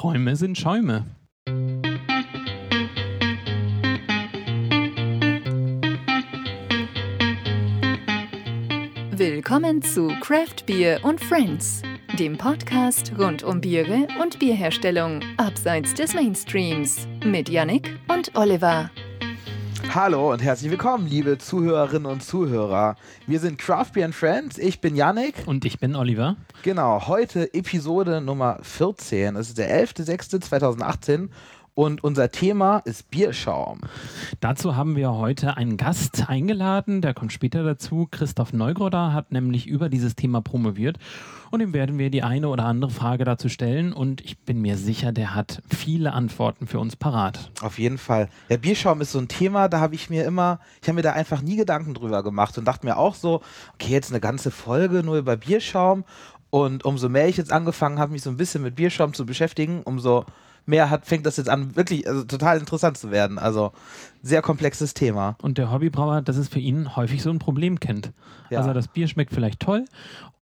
Träume sind Schäume. Willkommen zu Craft Beer und Friends, dem Podcast rund um Biere und Bierherstellung abseits des Mainstreams mit Yannick und Oliver. Hallo und herzlich willkommen, liebe Zuhörerinnen und Zuhörer. Wir sind Craft Beer and Friends. Ich bin Yannick. Und ich bin Oliver. Genau, heute Episode Nummer 14. Es ist der 11.06.2018 und unser Thema ist Bierschaum. Dazu haben wir heute einen Gast eingeladen, der kommt später dazu. Christoph Neugrodder hat nämlich über dieses Thema promoviert und ihm werden wir die eine oder andere Frage dazu stellen und ich bin mir sicher, der hat viele Antworten für uns parat. Auf jeden Fall. Ja, Bierschaum ist so ein Thema, da habe ich mir immer, ich habe mir da einfach nie Gedanken drüber gemacht und dachte mir auch so, okay, jetzt eine ganze Folge nur über Bierschaum und umso mehr ich jetzt angefangen habe, mich so ein bisschen mit Bierschaum zu beschäftigen, umso mehr hat, fängt das jetzt an, wirklich also, total interessant zu werden. Also sehr komplexes Thema. Und der Hobbybrauer, das ist für ihn häufig so ein Problem kennt. Ja. Also das Bier schmeckt vielleicht toll,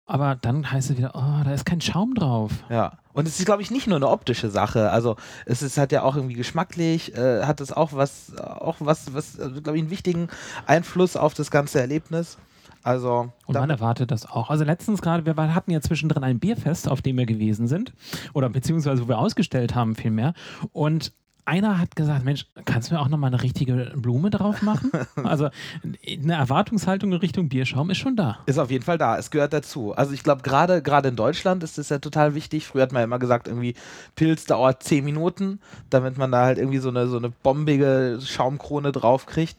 aber dann heißt es wieder, oh, da ist kein Schaum drauf. Ja. Und es ist, glaube ich, nicht nur eine optische Sache. Also es ist halt ja auch irgendwie geschmacklich, äh, hat es auch was, auch was, was, also, glaube ich, einen wichtigen Einfluss auf das ganze Erlebnis. Also, und man erwartet das auch. Also letztens gerade, wir hatten ja zwischendrin ein Bierfest, auf dem wir gewesen sind. Oder beziehungsweise wo wir ausgestellt haben vielmehr. Und einer hat gesagt, Mensch, kannst du mir auch nochmal eine richtige Blume drauf machen? also eine Erwartungshaltung in Richtung Bierschaum ist schon da. Ist auf jeden Fall da. Es gehört dazu. Also ich glaube, gerade gerade in Deutschland ist das ja total wichtig. Früher hat man ja immer gesagt, irgendwie Pilz dauert zehn Minuten, damit man da halt irgendwie so eine, so eine bombige Schaumkrone drauf kriegt.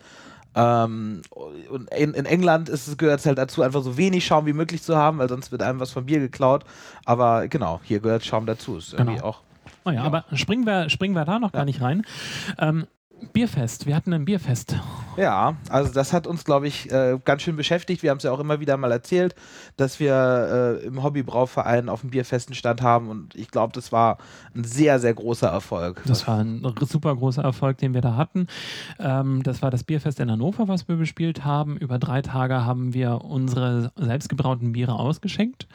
Ähm, und in, in, England gehört es halt dazu, einfach so wenig Schaum wie möglich zu haben, weil sonst wird einem was vom Bier geklaut. Aber genau, hier gehört Schaum dazu. Ist irgendwie genau. auch. Oh ja, ja, aber springen wir, springen wir da noch ja. gar nicht rein. Ähm, Bierfest, wir hatten ein Bierfest. Ja, also das hat uns, glaube ich, äh, ganz schön beschäftigt. Wir haben es ja auch immer wieder mal erzählt, dass wir äh, im Hobbybrauverein auf dem Bierfesten Stand haben und ich glaube, das war ein sehr, sehr großer Erfolg. Das war ein super großer Erfolg, den wir da hatten. Ähm, das war das Bierfest in Hannover, was wir bespielt haben. Über drei Tage haben wir unsere selbstgebrauten Biere ausgeschenkt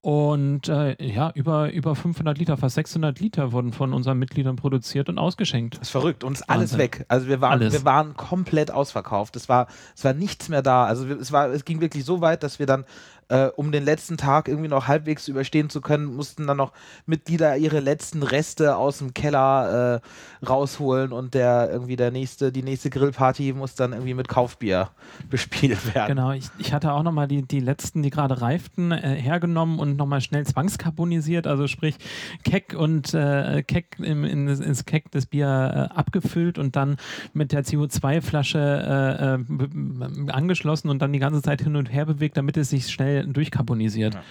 und äh, ja, über, über 500 Liter, fast 600 Liter wurden von unseren Mitgliedern produziert und ausgeschenkt. Das ist verrückt. Uns alles weg. Also wir waren, Alles. wir waren komplett ausverkauft. Es war, es war nichts mehr da. Also es war, es ging wirklich so weit, dass wir dann äh, um den letzten Tag irgendwie noch halbwegs überstehen zu können, mussten dann noch Mitglieder ihre letzten Reste aus dem Keller äh, rausholen und der irgendwie der nächste, die nächste Grillparty muss dann irgendwie mit Kaufbier bespielt werden. Genau, ich, ich hatte auch nochmal die, die letzten, die gerade reiften, äh, hergenommen und nochmal schnell zwangskarbonisiert, also sprich Keck und äh, Keck im, in, ins Keck das Bier äh, abgefüllt und dann mit der CO2-Flasche äh, angeschlossen und dann die ganze Zeit hin und her bewegt, damit es sich schnell durchkarbonisiert. Ja.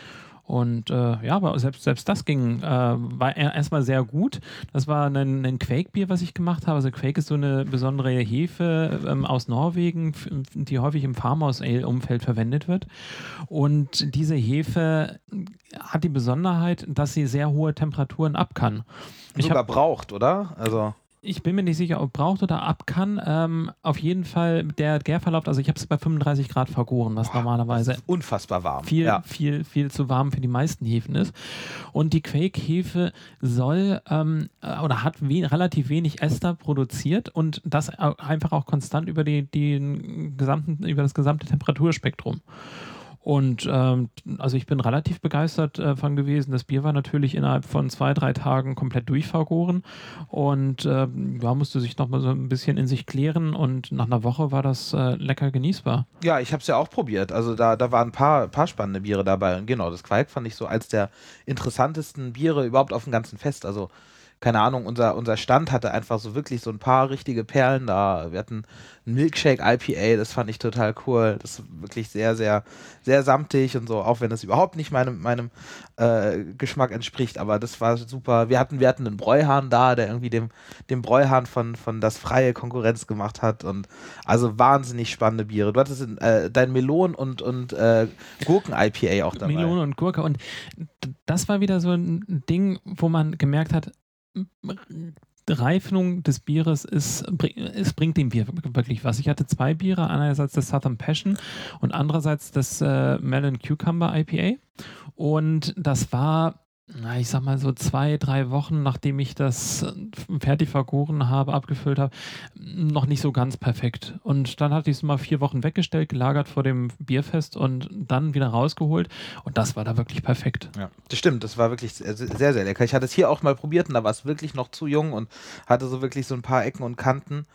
Und äh, ja, aber selbst, selbst das ging, äh, war erstmal sehr gut. Das war ein, ein Quake-Bier, was ich gemacht habe. Also Quake ist so eine besondere Hefe ähm, aus Norwegen, die häufig im Farmhouse-Ale-Umfeld verwendet wird. Und diese Hefe hat die Besonderheit, dass sie sehr hohe Temperaturen ab kann. Ich Sogar braucht, oder? Also ich bin mir nicht sicher, ob braucht oder ab kann. Ähm, auf jeden Fall der Gärverlauf, also ich habe es bei 35 Grad vergoren, was Boah, normalerweise das unfassbar warm. Viel, ja. viel, viel zu warm für die meisten Hefen ist. Und die Quake-Hefe soll ähm, äh, oder hat we relativ wenig Ester produziert und das einfach auch konstant über die, die gesamten, über das gesamte Temperaturspektrum. Und ähm, also ich bin relativ begeistert äh, gewesen. Das Bier war natürlich innerhalb von zwei, drei Tagen komplett durchvergoren und äh, ja, musste sich nochmal so ein bisschen in sich klären und nach einer Woche war das äh, lecker genießbar. Ja, ich habe es ja auch probiert. Also da, da waren ein paar, paar spannende Biere dabei. Und genau, das Quark fand ich so als der interessantesten Biere überhaupt auf dem ganzen Fest. Also keine Ahnung, unser, unser Stand hatte einfach so wirklich so ein paar richtige Perlen da. Wir hatten ein Milkshake IPA, das fand ich total cool. Das ist wirklich sehr, sehr, sehr samtig und so, auch wenn es überhaupt nicht meinem, meinem äh, Geschmack entspricht, aber das war super. Wir hatten, wir hatten einen Bräuhahn da, der irgendwie dem, dem Bräuhahn von, von das freie Konkurrenz gemacht hat und also wahnsinnig spannende Biere. Du hattest äh, dein Melon und, und äh, Gurken-IPA auch dabei. Melone und Gurke und das war wieder so ein Ding, wo man gemerkt hat, Reifung des Bieres ist, es bringt dem Bier wirklich was. Ich hatte zwei Biere, einerseits das Southern Passion und andererseits das äh, Melon Cucumber IPA. Und das war na, ich sag mal so zwei, drei Wochen, nachdem ich das äh, fertig vergoren habe, abgefüllt habe, noch nicht so ganz perfekt. Und dann hatte ich es mal vier Wochen weggestellt, gelagert vor dem Bierfest und dann wieder rausgeholt. Und das war da wirklich perfekt. Ja, das stimmt. Das war wirklich sehr, sehr, sehr lecker. Ich hatte es hier auch mal probiert und da war es wirklich noch zu jung und hatte so wirklich so ein paar Ecken und Kanten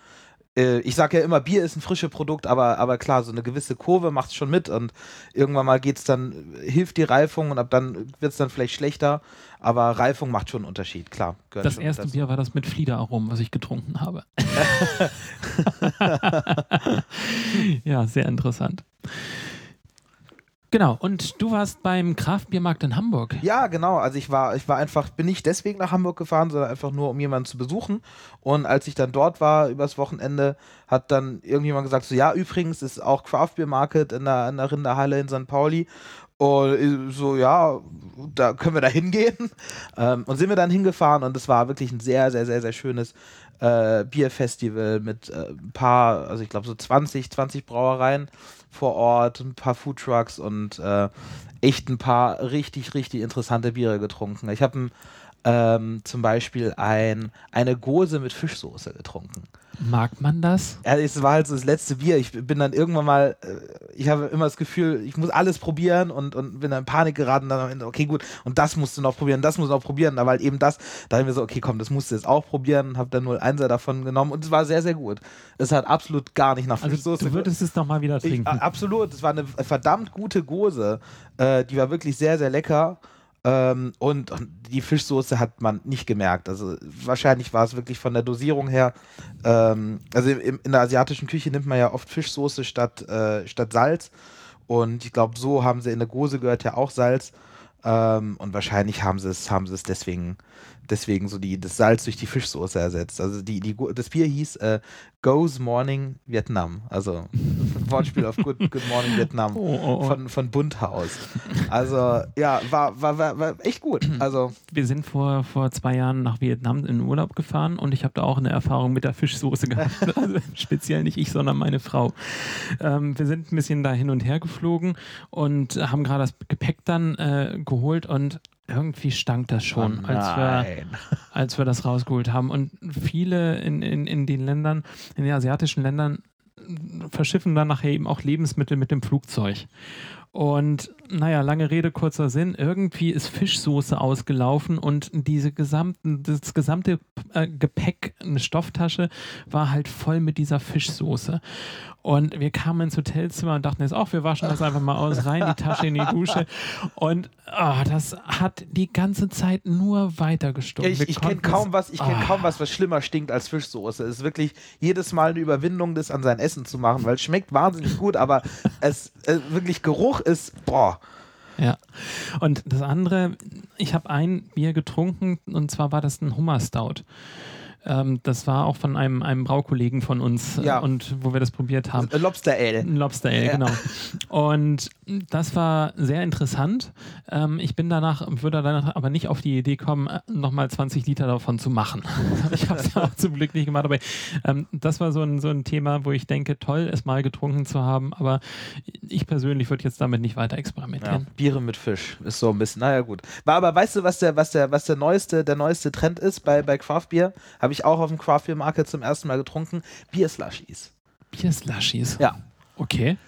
äh, ich sage ja immer, Bier ist ein frisches Produkt, aber, aber klar, so eine gewisse Kurve macht es schon mit und irgendwann mal geht es dann, hilft die Reifung und ab dann wird es dann vielleicht schlechter, aber Reifung macht schon einen Unterschied, klar. Das erste dazu. Bier war das mit Fliederaromen, was ich getrunken habe. ja, sehr interessant. Genau, und du warst beim Kraftbiermarkt in Hamburg. Ja, genau. Also ich war, ich war einfach, bin nicht deswegen nach Hamburg gefahren, sondern einfach nur, um jemanden zu besuchen. Und als ich dann dort war, übers Wochenende, hat dann irgendjemand gesagt: so, ja, übrigens ist auch Craftbeer Market in der, in der Rinderhalle in St. Pauli. Und so, ja, da können wir da hingehen. Ähm, und sind wir dann hingefahren und es war wirklich ein sehr, sehr, sehr, sehr schönes äh, Bierfestival mit äh, ein paar, also ich glaube so 20, 20 Brauereien vor Ort, ein paar Foodtrucks und äh, echt ein paar richtig, richtig interessante Biere getrunken. Ich habe ähm, zum Beispiel ein, eine Gose mit Fischsoße getrunken. Mag man das? Ja, es war halt so das letzte Bier. Ich bin dann irgendwann mal, äh, ich habe immer das Gefühl, ich muss alles probieren und, und bin dann in Panik geraten. Dann am Ende, okay, gut, und das musst du noch probieren, das musst du noch probieren. Aber halt eben das, da haben wir so, okay, komm, das musst du jetzt auch probieren. Habe dann nur Einser davon genommen und es war sehr, sehr gut. Es hat absolut gar nicht nach also Fischsoße. Du würdest es nochmal wieder trinken. Ich, absolut, es war eine verdammt gute Gose. Äh, die war wirklich sehr, sehr lecker. Ähm, und, die Fischsoße hat man nicht gemerkt. Also wahrscheinlich war es wirklich von der Dosierung her. Ähm, also im, in der asiatischen Küche nimmt man ja oft Fischsoße statt, äh, statt Salz. Und ich glaube, so haben sie in der Gose gehört ja auch Salz. Ähm, und wahrscheinlich haben sie es, haben sie es deswegen, deswegen so die, das Salz durch die Fischsoße ersetzt. Also die, die, das Bier hieß äh, Goes Morning Vietnam. Also Wortspiel auf Good, Good Morning Vietnam oh, oh, oh. Von, von Bunthaus. Also ja, war, war, war, war echt gut. Also, Wir sind vor, vor zwei Jahren nach Vietnam in den Urlaub gefahren und ich habe da auch eine Erfahrung mit der Fischsoße gehabt. Also, speziell nicht ich, sondern meine Frau. Ähm, wir sind ein bisschen da hin und her geflogen und haben gerade das Gepäck dann äh, geholt und irgendwie stank das schon, oh als, wir, als wir das rausgeholt haben. Und viele in, in, in den Ländern, in den asiatischen Ländern, verschiffen dann nachher eben auch Lebensmittel mit dem Flugzeug. Und naja, lange Rede, kurzer Sinn. Irgendwie ist Fischsoße ausgelaufen und diese gesamten, das gesamte äh, Gepäck, eine Stofftasche, war halt voll mit dieser Fischsoße. Und wir kamen ins Hotelzimmer und dachten jetzt auch, wir waschen das einfach mal aus, rein die Tasche in die Dusche. Und oh, das hat die ganze Zeit nur weiter gestunken. Ja, ich, ich kenne kaum was, ich kenne oh. kaum was, was schlimmer stinkt als Fischsoße. Es ist wirklich jedes Mal eine Überwindung, das an sein Essen zu machen, weil es schmeckt wahnsinnig gut, aber es äh, wirklich Geruch ist, boah. Ja. Und das andere, ich habe ein Bier getrunken und zwar war das ein Hummerstout. Ähm, das war auch von einem, einem Braukollegen von uns äh, ja. und wo wir das probiert haben. Lobster Ale. Lobster Ale, ja. genau. Und das war sehr interessant. Ähm, ich bin danach, würde danach aber nicht auf die Idee kommen, äh, nochmal 20 Liter davon zu machen. ich habe es auch zum Glück nicht gemacht, aber ähm, das war so ein, so ein Thema, wo ich denke, toll, es mal getrunken zu haben, aber ich persönlich würde jetzt damit nicht weiter experimentieren. Ja, Biere mit Fisch ist so ein bisschen, naja gut. War aber, weißt du, was der, was der, was der neueste, der neueste Trend ist bei, bei Craft Beer? Habe ich auch auf dem Craft Beer Market zum ersten Mal getrunken. Bier-Slushies. Bier-Slushies? Ja. Okay.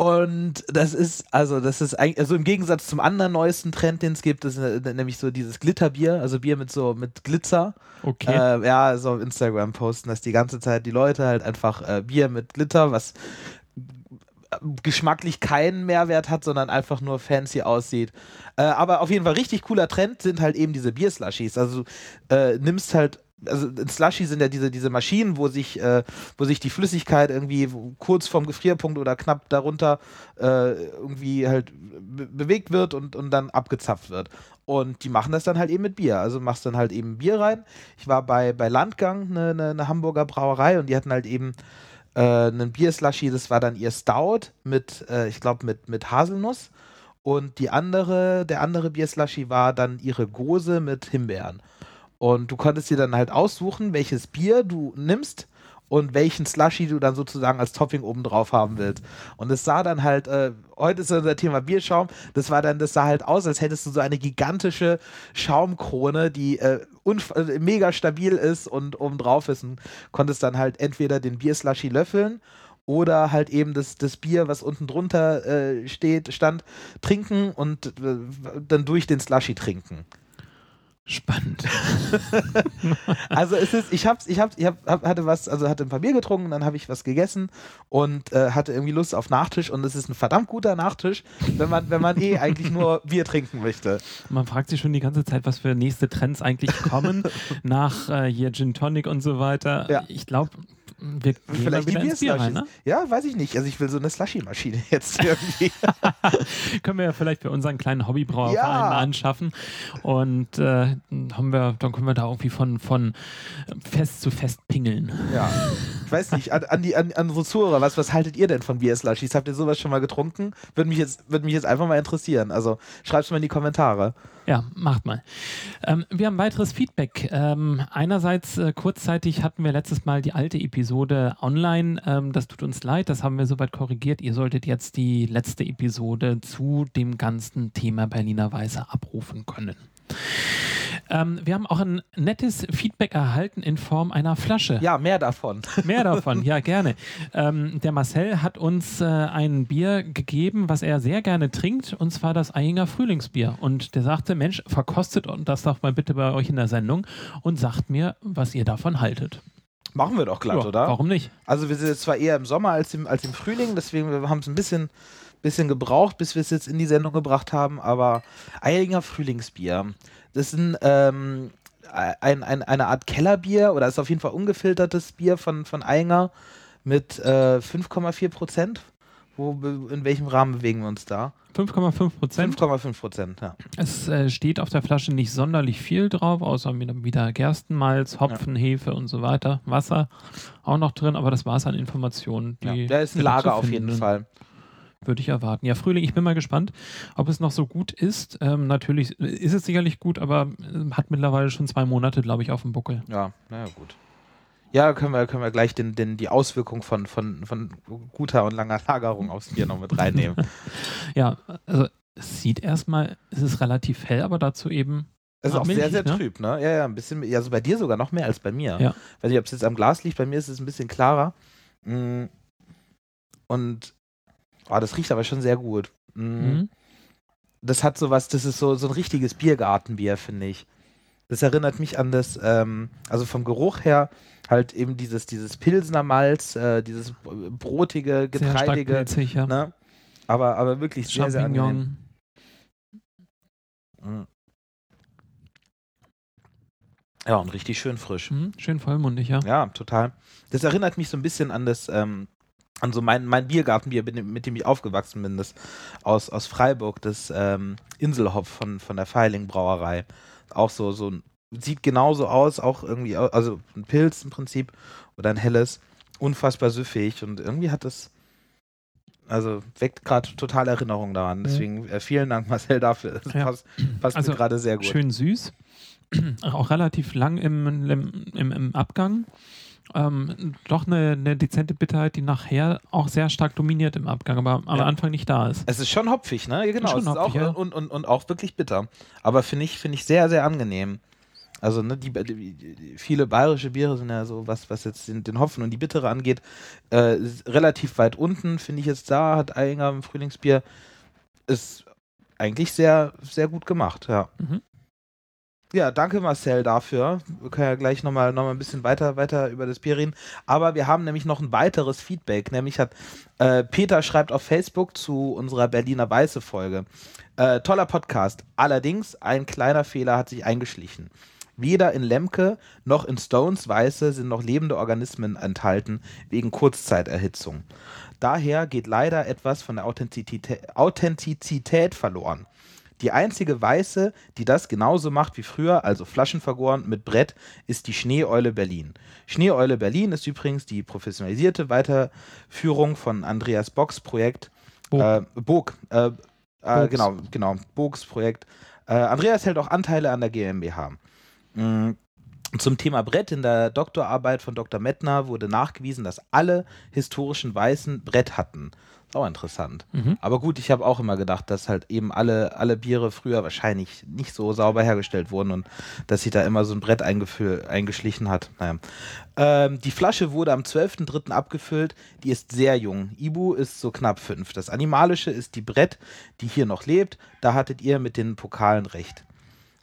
Und das ist, also das ist eigentlich, also im Gegensatz zum anderen neuesten Trend, den es gibt, ist nämlich so dieses Glitterbier, also Bier mit so mit Glitzer. Okay. Äh, ja, so auf Instagram posten das die ganze Zeit die Leute halt einfach äh, Bier mit Glitter, was geschmacklich keinen Mehrwert hat, sondern einfach nur fancy aussieht. Äh, aber auf jeden Fall richtig cooler Trend sind halt eben diese Bier-Slushies. Also äh, nimmst halt also Slushy sind ja diese, diese Maschinen, wo sich, äh, wo sich die Flüssigkeit irgendwie kurz vorm Gefrierpunkt oder knapp darunter äh, irgendwie halt be bewegt wird und, und dann abgezapft wird. Und die machen das dann halt eben mit Bier. Also machst dann halt eben Bier rein. Ich war bei, bei Landgang, eine, eine, eine Hamburger Brauerei, und die hatten halt eben äh, einen Bier-Slushy, das war dann ihr Stout mit, äh, ich glaube, mit, mit Haselnuss. Und die andere, der andere Bier-Slushy war dann ihre Gose mit Himbeeren. Und du konntest dir dann halt aussuchen, welches Bier du nimmst und welchen Slushy du dann sozusagen als Topping oben drauf haben willst. Und es sah dann halt, äh, heute ist unser Thema Bierschaum, das war dann, das sah halt aus, als hättest du so eine gigantische Schaumkrone, die äh, äh, mega stabil ist und oben drauf ist und konntest dann halt entweder den Bierslushy löffeln oder halt eben das, das Bier, was unten drunter äh, steht, stand, trinken und äh, dann durch den Slushy trinken. Spannend. also es ist, ich hab's, ich hab's, ich hab, hatte was, also hatte ein paar Bier getrunken, dann habe ich was gegessen und äh, hatte irgendwie Lust auf Nachtisch und es ist ein verdammt guter Nachtisch, wenn man, wenn man eh eigentlich nur Bier trinken möchte. Man fragt sich schon die ganze Zeit, was für nächste Trends eigentlich kommen nach äh, hier Gin Tonic und so weiter. Ja. Ich glaube, wir gehen Vielleicht ins Bier rein, ne? Ja, weiß ich nicht. Also ich will so eine Slushy-Maschine jetzt irgendwie. können wir ja vielleicht für unseren kleinen Hobbybrauerverein Ja. anschaffen. Und äh, haben wir, dann können wir da irgendwie von, von Fest zu Fest pingeln. ja. Ich weiß nicht, an, an, die, an, an unsere Zuhörer, was, was haltet ihr denn von Bier-Slushies? Habt ihr sowas schon mal getrunken? Würde mich jetzt, würde mich jetzt einfach mal interessieren. Also schreibt's mal in die Kommentare. Ja, macht mal. Ähm, wir haben weiteres Feedback. Ähm, einerseits äh, kurzzeitig hatten wir letztes Mal die alte Episode online. Ähm, das tut uns leid, das haben wir soweit korrigiert. Ihr solltet jetzt die letzte Episode zu dem ganzen Thema Berliner Weiße abrufen können. Ähm, wir haben auch ein nettes Feedback erhalten in Form einer Flasche. Ja, mehr davon. Mehr davon, ja, gerne. Ähm, der Marcel hat uns äh, ein Bier gegeben, was er sehr gerne trinkt, und zwar das Eyinger Frühlingsbier. Und der sagte: Mensch, verkostet das doch mal bitte bei euch in der Sendung und sagt mir, was ihr davon haltet. Machen wir doch glatt, Ja, oder? Warum nicht? Also wir sind jetzt zwar eher im Sommer als im, als im Frühling, deswegen wir haben es ein bisschen, bisschen gebraucht, bis wir es jetzt in die Sendung gebracht haben, aber Eilinger Frühlingsbier, das ist ein, ähm, ein, ein, eine Art Kellerbier oder ist auf jeden Fall ungefiltertes Bier von, von Eilinger mit äh, 5,4 Prozent. Wo, in welchem Rahmen bewegen wir uns da? 5,5 Prozent. 5,5 Prozent, ja. Es äh, steht auf der Flasche nicht sonderlich viel drauf, außer wieder, Gerstenmalz, Hopfen, Hefe und so weiter. Wasser auch noch drin, aber das war es an Informationen. ja. Die Da ist ein Lager auf jeden. Fall. Würde ich erwarten. Ja, Frühling, ich bin mal gespannt, ob es noch so gut ist. Ähm, natürlich ist es sicherlich gut, aber äh, hat mittlerweile schon zwei Monate, glaube ich, auf dem Buckel. Ja, naja, gut. Ja, können wir, können wir gleich den, den, die Auswirkung von, von, von guter und langer Lagerung aufs Bier noch mit reinnehmen. Ja, also es sieht erstmal, es ist relativ hell, aber dazu eben. Es ist Ah, auch sehr, sehr ne? trüb, ne? Ja, ja, ein bisschen, ja, also bei dir sogar noch mehr als bei mir. Ja. Weiß nicht, ob es jetzt am Glas liegt, bei mir ist es ein bisschen klarer. Mm. Und oh, das riecht aber schon sehr gut. Mm. Mhm. Das hat sowas, das ist so, so ein richtiges Biergartenbier, finde ich. Das erinnert mich an das, ähm, also vom Geruch her, halt eben dieses, dieses Pilsner Malz, äh, dieses brotige, Sehr stark getreidige, pilzig, ja. ne? Aber, aber wirklich sehr, sehr angenehm. Mm. Ja, und richtig schön frisch. Mhm. Schön vollmundig, ja. Ja, total. Das erinnert mich so ein bisschen an das, ähm, an so mein, mein Biergartenbier, mit dem- ich aufgewachsen bin, das aus, aus Freiburg, das ähm, Inselhopf von, von der Feiling Brauerei. Auch so, so sieht genauso aus, auch irgendwie, also ein Pilz im Prinzip oder ein helles, unfassbar süffig und irgendwie hat das, also weckt gerade total Erinnerungen daran. Deswegen äh, vielen Dank, Marcel, dafür. Das Ja. passt, passt Also, mir gerade sehr gut. Schön süß. auch relativ lang im, im, im Abgang. Ähm, doch eine, eine dezente Bitterheit, die nachher auch sehr stark dominiert im Abgang, aber am Ja. Anfang nicht da ist. Es ist schon hopfig, ne? Ja, genau. Schon es ist auch, hopfig, ja. und, und, und auch wirklich bitter. Aber finde ich, finde ich sehr, sehr angenehm. Also, ne, die, die, viele bayerische Biere sind ja so, was, was jetzt den, den Hopfen und die Bittere angeht, äh, relativ weit unten, finde ich jetzt da, hat Eyinger im Frühlingsbier, ist eigentlich sehr, sehr gut gemacht, ja. Mhm. Ja, danke Marcel dafür. Wir können ja gleich nochmal noch mal ein bisschen weiter, weiter über das Bier reden. Aber wir haben nämlich noch ein weiteres Feedback. Nämlich hat äh, Peter schreibt auf Facebook zu unserer Berliner Weiße Folge. Äh, toller Podcast. Allerdings ein kleiner Fehler hat sich eingeschlichen. Weder in Lemke noch in Stones Weiße sind noch lebende Organismen enthalten wegen Kurzzeiterhitzung. Daher geht leider etwas von der Authentizität, Authentizität verloren. Die einzige Weiße, die das genauso macht wie früher, also flaschenvergoren mit Brett, ist die Schneeeule Berlin. Schneeeule Berlin ist übrigens die professionalisierte Weiterführung von Andreas Bocks Projekt Bog. Äh, Bog. Äh, äh, genau, genau, Bogs Projekt. Äh, Andreas hält auch Anteile an der GmbH. Mm, Zum Thema Brett in der Doktorarbeit von Dr. Mettner wurde nachgewiesen, dass alle historischen Weißen Brett hatten. Auch interessant. Mhm. Aber gut, ich habe auch immer gedacht, dass halt eben alle, alle Biere früher wahrscheinlich nicht so sauber hergestellt wurden und dass sich da immer so ein Brett eingeschlichen hat. Naja. Ähm, die Flasche wurde am 12.03. abgefüllt. Die ist sehr jung. Ibu ist so knapp fünf. Das Animalische ist die Brett, die hier noch lebt. Da hattet ihr mit den Pokalen recht.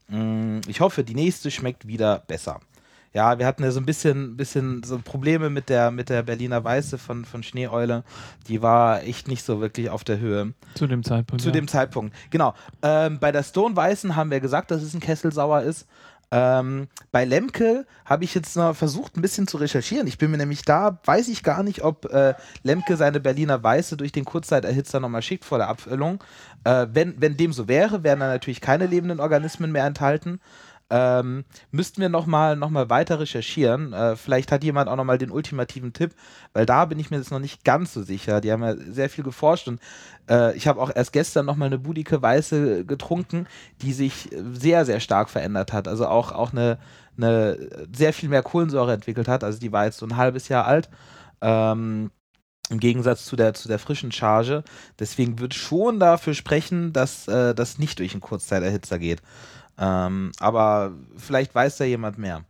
Mm, Ich hoffe, die nächste schmeckt wieder besser. Ja, wir hatten ja so ein bisschen, bisschen so Probleme mit der, mit der Berliner Weiße von, von Schneeeule. Die war echt nicht so wirklich auf der Höhe. Zu dem Zeitpunkt. Zu ja. dem Zeitpunkt. Genau. Ähm, bei der Stone Weißen haben wir gesagt, dass es ein Kessel sauer ist. Ähm, bei Lemke habe ich jetzt noch versucht, ein bisschen zu recherchieren. Ich bin mir nämlich da, weiß ich gar nicht, ob äh, Lemke seine Berliner Weiße durch den Kurzzeiterhitzer nochmal schickt vor der Abfüllung. Äh, wenn, wenn dem so wäre, wären da natürlich keine lebenden Organismen mehr enthalten. Ähm, müssten wir nochmal noch mal weiter recherchieren. Äh, vielleicht hat jemand auch nochmal den ultimativen Tipp, weil da bin ich mir jetzt noch nicht ganz so sicher. Die haben ja sehr viel geforscht und äh, ich habe auch erst gestern nochmal eine Budike Weiße getrunken, die sich sehr, sehr stark verändert hat. Also auch, auch eine, eine sehr viel mehr Kohlensäure entwickelt hat. Also die war jetzt so ein halbes Jahr alt. Ähm, im Gegensatz zu der, zu der frischen Charge. Deswegen wird schon dafür sprechen, dass äh, das nicht durch einen Kurzzeiterhitzer geht. Ähm, aber vielleicht weiß da jemand mehr.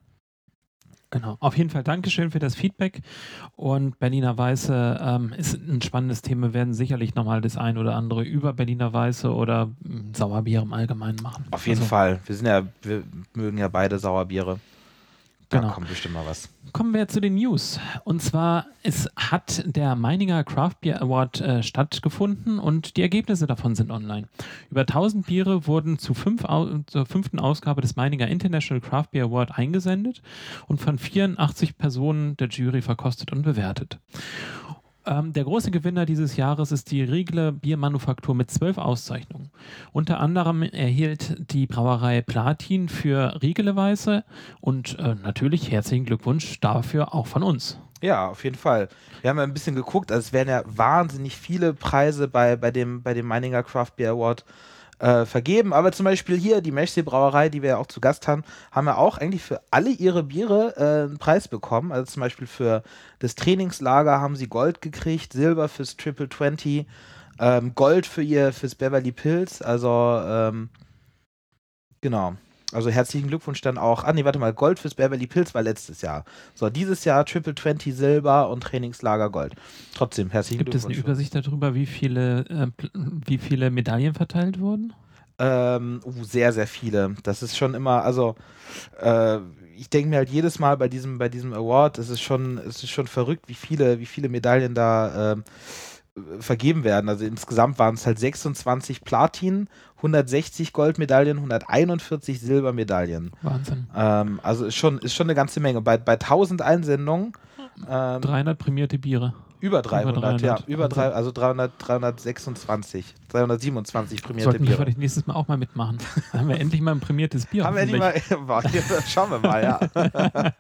Genau. Auf jeden Fall Dankeschön für das Feedback. Und Berliner Weiße ähm, ist ein spannendes Thema. Wir werden sicherlich nochmal das ein oder andere über Berliner Weiße oder mm, Sauerbier im Allgemeinen machen. Auf jeden Also, Fall. Wir sind ja, wir mögen ja beide Sauerbiere. Da Genau. kommt bestimmt mal was. Kommen wir zu den News. Und zwar, es hat der Meininger Craft Beer Award äh, stattgefunden und die Ergebnisse davon sind online. Über 1000 Biere wurden zu fünf Au zur fünften Ausgabe des Meininger International Craft Beer Award eingesendet und von 84 Personen der Jury verkostet und bewertet. Ähm, der große Gewinner dieses Jahres ist die Riegle Biermanufaktur mit zwölf Auszeichnungen. Unter anderem erhielt die Brauerei Platin für Riegele Weiße und äh, natürlich herzlichen Glückwunsch dafür auch von uns. Ja, auf jeden Fall. Wir haben ja ein bisschen geguckt, also es werden ja wahnsinnig viele Preise bei, bei, dem, bei dem Meininger Craft Beer Award äh, vergeben. Aber zum Beispiel hier, die Mechsee Brauerei, die wir ja auch zu Gast haben, haben ja auch eigentlich für alle ihre Biere äh, einen Preis bekommen. Also zum Beispiel für das Trainingslager haben sie Gold gekriegt, Silber fürs Triple 20, ähm, Gold für ihr fürs Beverly Pills. Also, ähm, genau. Also herzlichen Glückwunsch dann auch. Ah, nee, warte mal, Gold fürs Beverly Pills war letztes Jahr. So, dieses Jahr Triple 20 Silber und Trainingslager Gold. Trotzdem, herzlichen Gibt es eine Glückwunsch. Übersicht darüber, wie viele, äh, wie viele Medaillen verteilt wurden? Ähm, uh, sehr, sehr viele. Das ist schon immer, also äh, ich denke mir halt jedes Mal bei diesem, bei diesem Award, es ist schon, es ist schon verrückt, wie viele, wie viele Medaillen da ähm, vergeben werden. Also insgesamt waren es halt 26 Platin, 160 Goldmedaillen, 141 Silbermedaillen. Wahnsinn. Ähm, also ist schon, ist schon eine ganze Menge. Bei, bei 1000 Einsendungen ähm, 300 prämierte Biere. Über 300, 300, ja, über drei, also 300, 326, 327 prämierte Sollten wir Biere. vielleicht nächstes Mal auch mal mitmachen. Dann haben wir endlich mal ein prämiertes Bier. Haben wir hoffentlich. mal, schauen wir mal, ja.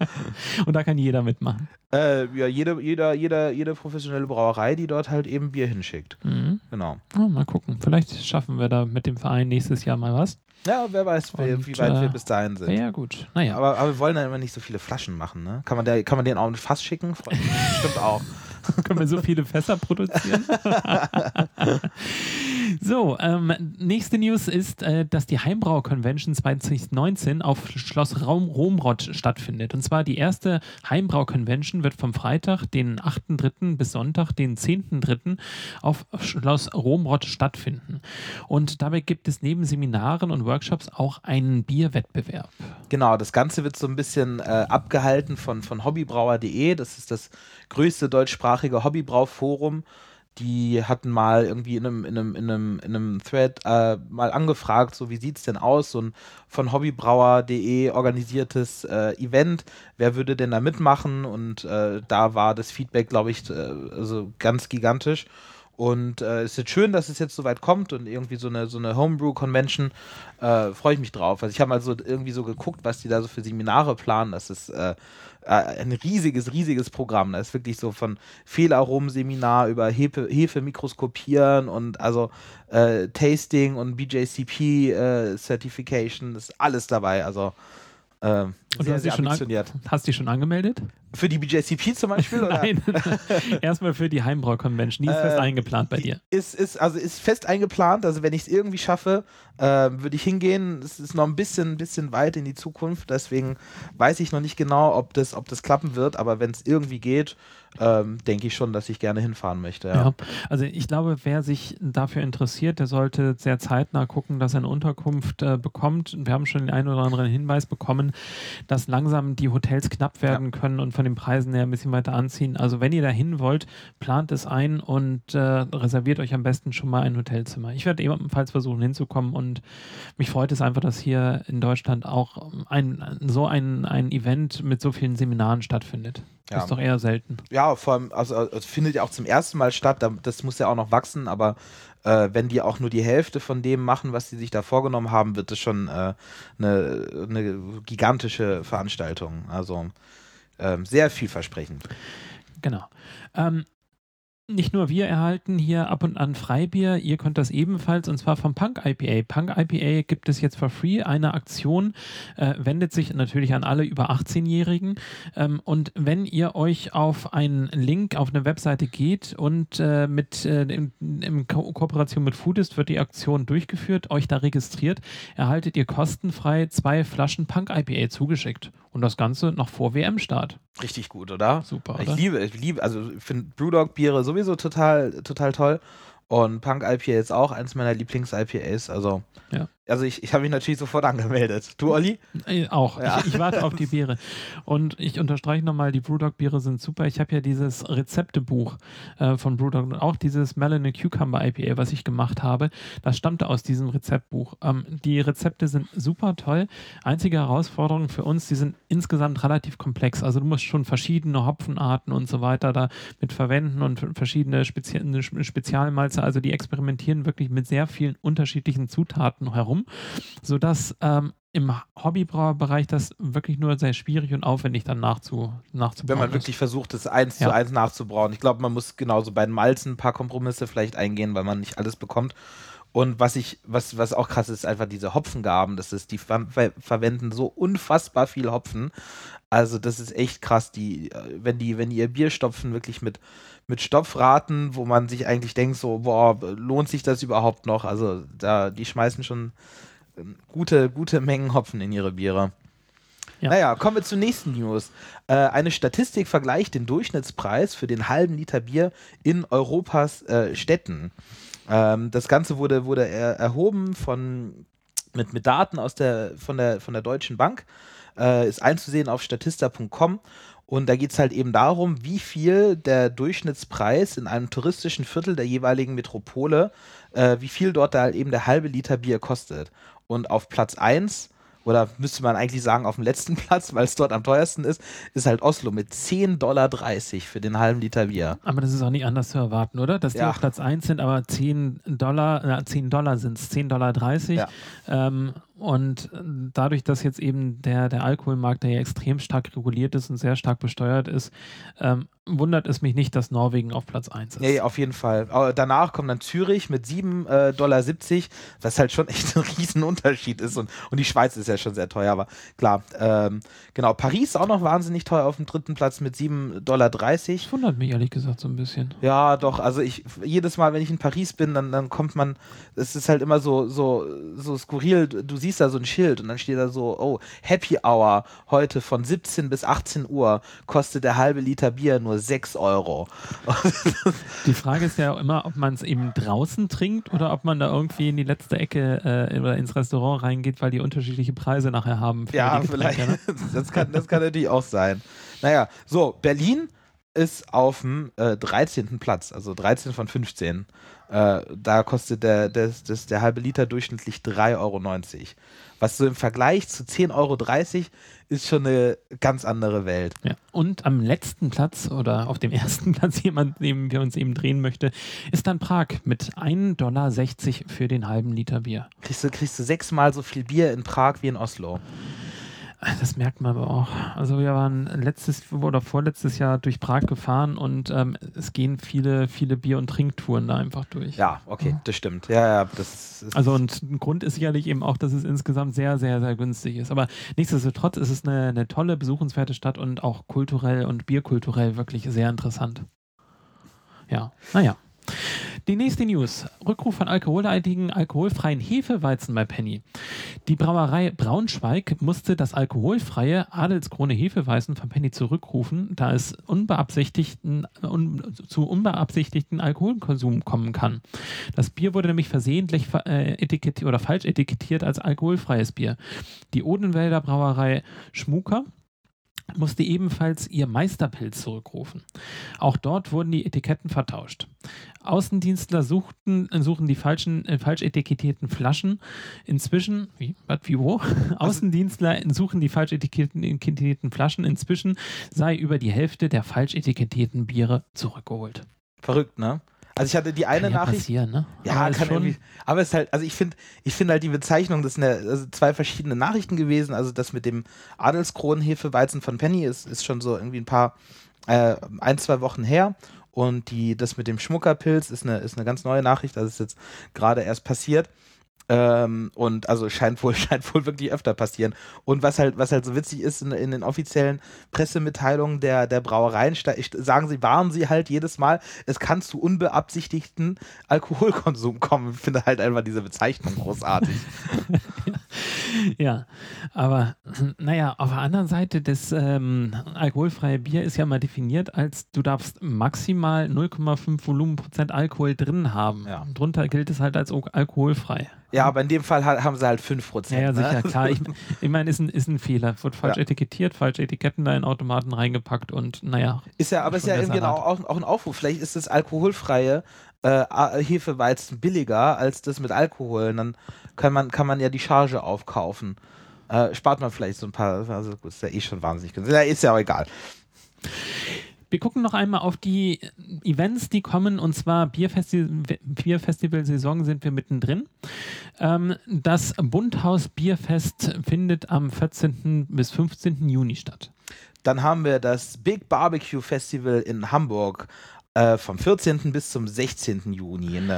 Und da kann jeder mitmachen. äh, ja, jede, jeder, jeder, jede professionelle Brauerei, die dort halt eben Bier hinschickt. Mhm. Genau. Ja, mal gucken. Vielleicht schaffen wir da mit dem Verein nächstes Jahr mal was. Ja, wer weiß, wie, Und, wie weit äh, wir bis dahin sind. Ja, gut. Naja. Aber, aber wir wollen dann immer nicht so viele Flaschen machen, ne? Kann man, der, kann man den auch mit Fass schicken? Bestimmt auch. Können wir so viele Fässer produzieren? so, ähm, nächste News ist, äh, dass die Heimbrauer Convention 2019 auf Schloss Raum Romrod stattfindet. Und zwar die erste Heimbrau Convention wird vom Freitag, den 8.3. bis Sonntag, den 10.3. auf Schloss Romrod stattfinden. Und dabei gibt es neben Seminaren und Workshops auch einen Bierwettbewerb. Genau, das Ganze wird so ein bisschen äh, abgehalten von, von hobbybrauer.de. Das ist das größte deutschsprachige Hobbybrauforum. Die hatten mal irgendwie in einem, in einem, in einem, in einem Thread äh, mal angefragt, so wie sieht es denn aus, so ein von hobbybrauer.de organisiertes äh, Event, wer würde denn da mitmachen? Und äh, da war das Feedback, glaube ich, äh, also ganz gigantisch. Und äh, es ist jetzt schön, dass es jetzt soweit kommt und irgendwie so eine, so eine Homebrew-Convention äh, freue ich mich drauf. Also ich habe mal so irgendwie so geguckt, was die da so für Seminare planen. Das ist äh, äh, ein riesiges, riesiges Programm. Das ist wirklich so von Fehlaromen-Seminar über Hefe, Hefe mikroskopieren und also äh, Tasting und BJCP äh, Certification ist alles dabei. Also Und du hast, dich schon an, ambitioniert. hast dich schon angemeldet? Für die BJCP zum Beispiel? Oder? Nein, erstmal für die Heimbrau Convention. Die ist fest Äh, eingeplant bei dir. Ist, ist, also ist fest eingeplant. Also wenn ich es irgendwie schaffe, äh, würde ich hingehen. Es ist noch ein bisschen, bisschen weit in die Zukunft. Deswegen weiß ich noch nicht genau, ob das, ob das klappen wird. Aber wenn es irgendwie geht, ähm, denke ich schon, dass ich gerne hinfahren möchte. Ja. Ja. also ich glaube, wer sich dafür interessiert, der sollte sehr zeitnah gucken, dass er eine Unterkunft äh, bekommt. Wir haben schon den einen oder anderen Hinweis bekommen, dass langsam die Hotels knapp werden können und von den Preisen her ein bisschen weiter anziehen. Also wenn ihr dahin wollt, plant es ein und äh, reserviert euch am besten schon mal ein Hotelzimmer. Ich werde ebenfalls versuchen hinzukommen und mich freut es einfach, dass hier in Deutschland auch ein, so ein, ein Event mit so vielen Seminaren stattfindet. Das Ja. ist doch eher selten. Ja, vor allem, also es findet ja auch zum ersten Mal statt, da- das muss ja auch noch wachsen, aber äh, wenn die auch nur die Hälfte von dem machen, was sie sich da vorgenommen haben, wird es schon äh, eine, eine gigantische Veranstaltung. Also ähm, sehr vielversprechend. Genau. Ähm, nicht nur wir erhalten hier ab und an Freibier, ihr könnt das ebenfalls und zwar vom Punk IPA. Punk IPA gibt es jetzt for free. Eine Aktion äh, wendet sich natürlich an alle über 18-Jährigen. Ähm, und wenn ihr euch auf einen Link auf eine Webseite geht und äh, mit äh, in, in Ko Kooperation mit Foodist wird die Aktion durchgeführt, euch da registriert, erhaltet ihr kostenfrei zwei Flaschen Punk IPA zugeschickt. Und das Ganze noch vor WM-Start. Richtig gut, oder? Super, Ich oder? liebe, ich liebe, also ich finde Brewdog-Biere sowieso total, total toll. Und Punk IPA ist auch eins meiner Lieblings-IPAs. Also, Ja. Also ich, ich habe mich natürlich sofort angemeldet. Du, Olli? Äh, Auch. Ja. Ich, ich warte auf die Biere. Und ich unterstreiche nochmal, die Brewdog-Biere sind super. Ich habe ja dieses Rezeptebuch äh, von Brewdog und auch dieses Melon Cucumber IPA, was ich gemacht habe. Das stammte aus diesem Rezeptbuch. Ähm, die Rezepte sind super toll. Einzige Herausforderung für uns, die sind insgesamt relativ komplex. Also du musst schon verschiedene Hopfenarten und so weiter da mit verwenden und verschiedene Spezi Spezialmalze. Also die experimentieren wirklich mit sehr vielen unterschiedlichen Zutaten herum, sodass ähm, im Hobbybrauerbereich das wirklich nur sehr schwierig und aufwendig dann nachzu, nachzubauen Wenn man ist. wirklich versucht, das eins Ja. zu eins nachzubrauen. Ich glaube, man muss genauso bei den Malzen ein paar Kompromisse vielleicht eingehen, weil man nicht alles bekommt. Und was ich, was, was auch krass ist, ist einfach diese Hopfengaben. Das ist, die ver ver verwenden so unfassbar viel Hopfen. Also, das ist echt krass. Die, äh, wenn die, wenn die ihr Bier stopfen, wirklich mit, mit Stopfraten, wo man sich eigentlich denkt, so, boah, lohnt sich das überhaupt noch? Also, da, die schmeißen schon ähm, gute, gute Mengen Hopfen in ihre Biere. Ja. Naja, kommen wir zur nächsten News. Äh, eine Statistik vergleicht den Durchschnittspreis für den halben Liter Bier in Europas äh, Städten. Ähm, das Ganze wurde, wurde er, erhoben von, mit, mit Daten aus der, von, der, von der Deutschen Bank. Äh, ist einzusehen auf statista.com. Und da geht es halt eben darum, wie viel der Durchschnittspreis in einem touristischen Viertel der jeweiligen Metropole, äh, wie viel dort da halt eben der halbe Liter Bier kostet. Und auf Platz 1, oder müsste man eigentlich sagen auf dem letzten Platz, weil es dort am teuersten ist, ist halt Oslo mit 10,30 Dollar für den halben Liter Bier. Aber das ist auch nicht anders zu erwarten, oder? Dass die Ja. auf Platz 1 sind, aber 10 Dollar, äh, 10 Dollar sind es, 10,30 Dollar. 30. Ja. Ähm, und äh, dadurch, dass jetzt eben der, der Alkoholmarkt, der ja extrem stark reguliert ist und sehr stark besteuert ist, ähm, wundert es mich nicht, dass Norwegen auf Platz 1 ist. Ja, auf jeden Fall. Danach kommt dann Zürich mit 7,70 äh, Dollar, was halt schon echt ein Riesenunterschied ist. Und, und die Schweiz ist ja schon sehr teuer, aber klar. Ähm, genau, Paris auch noch wahnsinnig teuer auf dem dritten Platz mit 7,30 Dollar. Das wundert mich ehrlich gesagt so ein bisschen. Ja, doch, also ich, jedes Mal, wenn ich in Paris bin, dann, dann kommt man, es ist halt immer so, so, so skurril, du, du siehst da so ein Schild und dann steht da so, oh, Happy Hour heute von 17 bis 18 Uhr kostet der halbe Liter Bier nur 6 Euro. Die Frage ist ja auch immer, ob man es eben draußen trinkt oder ob man da irgendwie in die letzte Ecke äh, oder ins Restaurant reingeht, weil die unterschiedliche Preise nachher haben. Ja, vielleicht. ne? Das kann, das kann natürlich auch sein. Naja, so, Berlin ist auf dem äh, 13. Platz, also 13 von 15. Äh, da kostet der, das, das, der halbe Liter durchschnittlich 3,90 Euro. Was so im Vergleich zu 10,30 Euro ist schon eine ganz andere Welt. Ja. Und am letzten Platz oder auf dem ersten Platz, jemand, dem wir uns eben drehen möchte, ist dann Prag mit 1,60 Dollar für den halben Liter Bier. Kriegst du, kriegst du sechsmal so viel Bier in Prag wie in Oslo. Das merkt man aber auch. Also wir waren letztes oder vorletztes Jahr durch Prag gefahren und ähm, es gehen viele, viele Bier- und Trinktouren da einfach durch. Ja, okay, ja. das stimmt. Ja, ja, das ist Also und ein Grund ist sicherlich eben auch, dass es insgesamt sehr, sehr, sehr günstig ist. Aber nichtsdestotrotz ist es eine, eine tolle, besuchenswerte Stadt und auch kulturell und bierkulturell wirklich sehr interessant. Ja, naja. Die nächste News. Rückruf von alkoholhaltigen, alkoholfreien Hefeweizen bei Penny. Die Brauerei Braunschweig musste das alkoholfreie Adelskrone Hefeweizen von Penny zurückrufen, da es unbeabsichtigten, un, zu unbeabsichtigten Alkoholkonsum kommen kann. Das Bier wurde nämlich versehentlich äh, etikettiert oder falsch etikettiert als alkoholfreies Bier. Die Odenwälder Brauerei Schmucker musste ebenfalls ihr Meisterpilz zurückrufen. Auch dort wurden die Etiketten vertauscht. Außendienstler suchten, suchen die falschen, äh, falsch etikettierten Flaschen. Inzwischen, wie, was, wie, wo? Außendienstler suchen die falsch etikettierten Flaschen. Inzwischen sei über die Hälfte der falsch etikettierten Biere zurückgeholt. Verrückt, ne? Also ich hatte die eine kann ja Nachricht. Ne? Ja, aber kann irgendwie. Aber es ist halt, also ich finde, ich finde halt die Bezeichnung, das sind ja also zwei verschiedene Nachrichten gewesen. Also das mit dem Adelskronenhefeweizen von Penny ist, ist schon so irgendwie ein paar, äh, ein, zwei Wochen her. Und die, das mit dem Schmuckerpilz ist eine, ist eine ganz neue Nachricht. Das ist jetzt gerade erst passiert. Ähm, und also scheint wohl, scheint wohl wirklich öfter passieren. Und was halt, was halt so witzig ist, in, in den offiziellen Pressemitteilungen der, der Brauereien sagen sie, warnen sie halt jedes Mal, es kann zu unbeabsichtigten Alkoholkonsum kommen. Ich finde halt einfach diese Bezeichnung großartig. aber naja, auf der anderen Seite, das ähm, alkoholfreie Bier ist ja mal definiert als, du darfst maximal 0,5 Volumenprozent Alkohol drin haben. Ja. Drunter gilt es halt als alkoholfrei. Ja, aber in dem Fall haben sie halt 5%. Ja, ja ne? sicher, klar. Ich, ich meine, ist ein, ist ein Fehler. Wird falsch ja. etikettiert, falsche Etiketten da in Automaten reingepackt und naja. Ist ja, aber ist ja irgendwie auch, auch ein Aufruf. Vielleicht ist das alkoholfreie äh, Hefeweizen billiger als das mit Alkohol. Und dann kann man, kann man ja die Charge aufkaufen. Äh, spart man vielleicht so ein paar, also ist ja eh schon wahnsinnig günstig. Ist ja auch egal. Wir gucken noch einmal auf die Events, die kommen, und zwar Bierfesti Bierfestival-Saison sind wir mittendrin. Ähm, das Bundhaus Bierfest findet am 14. bis 15. Juni statt. Dann haben wir das Big Barbecue Festival in Hamburg äh, vom 14. bis zum 16. Juni in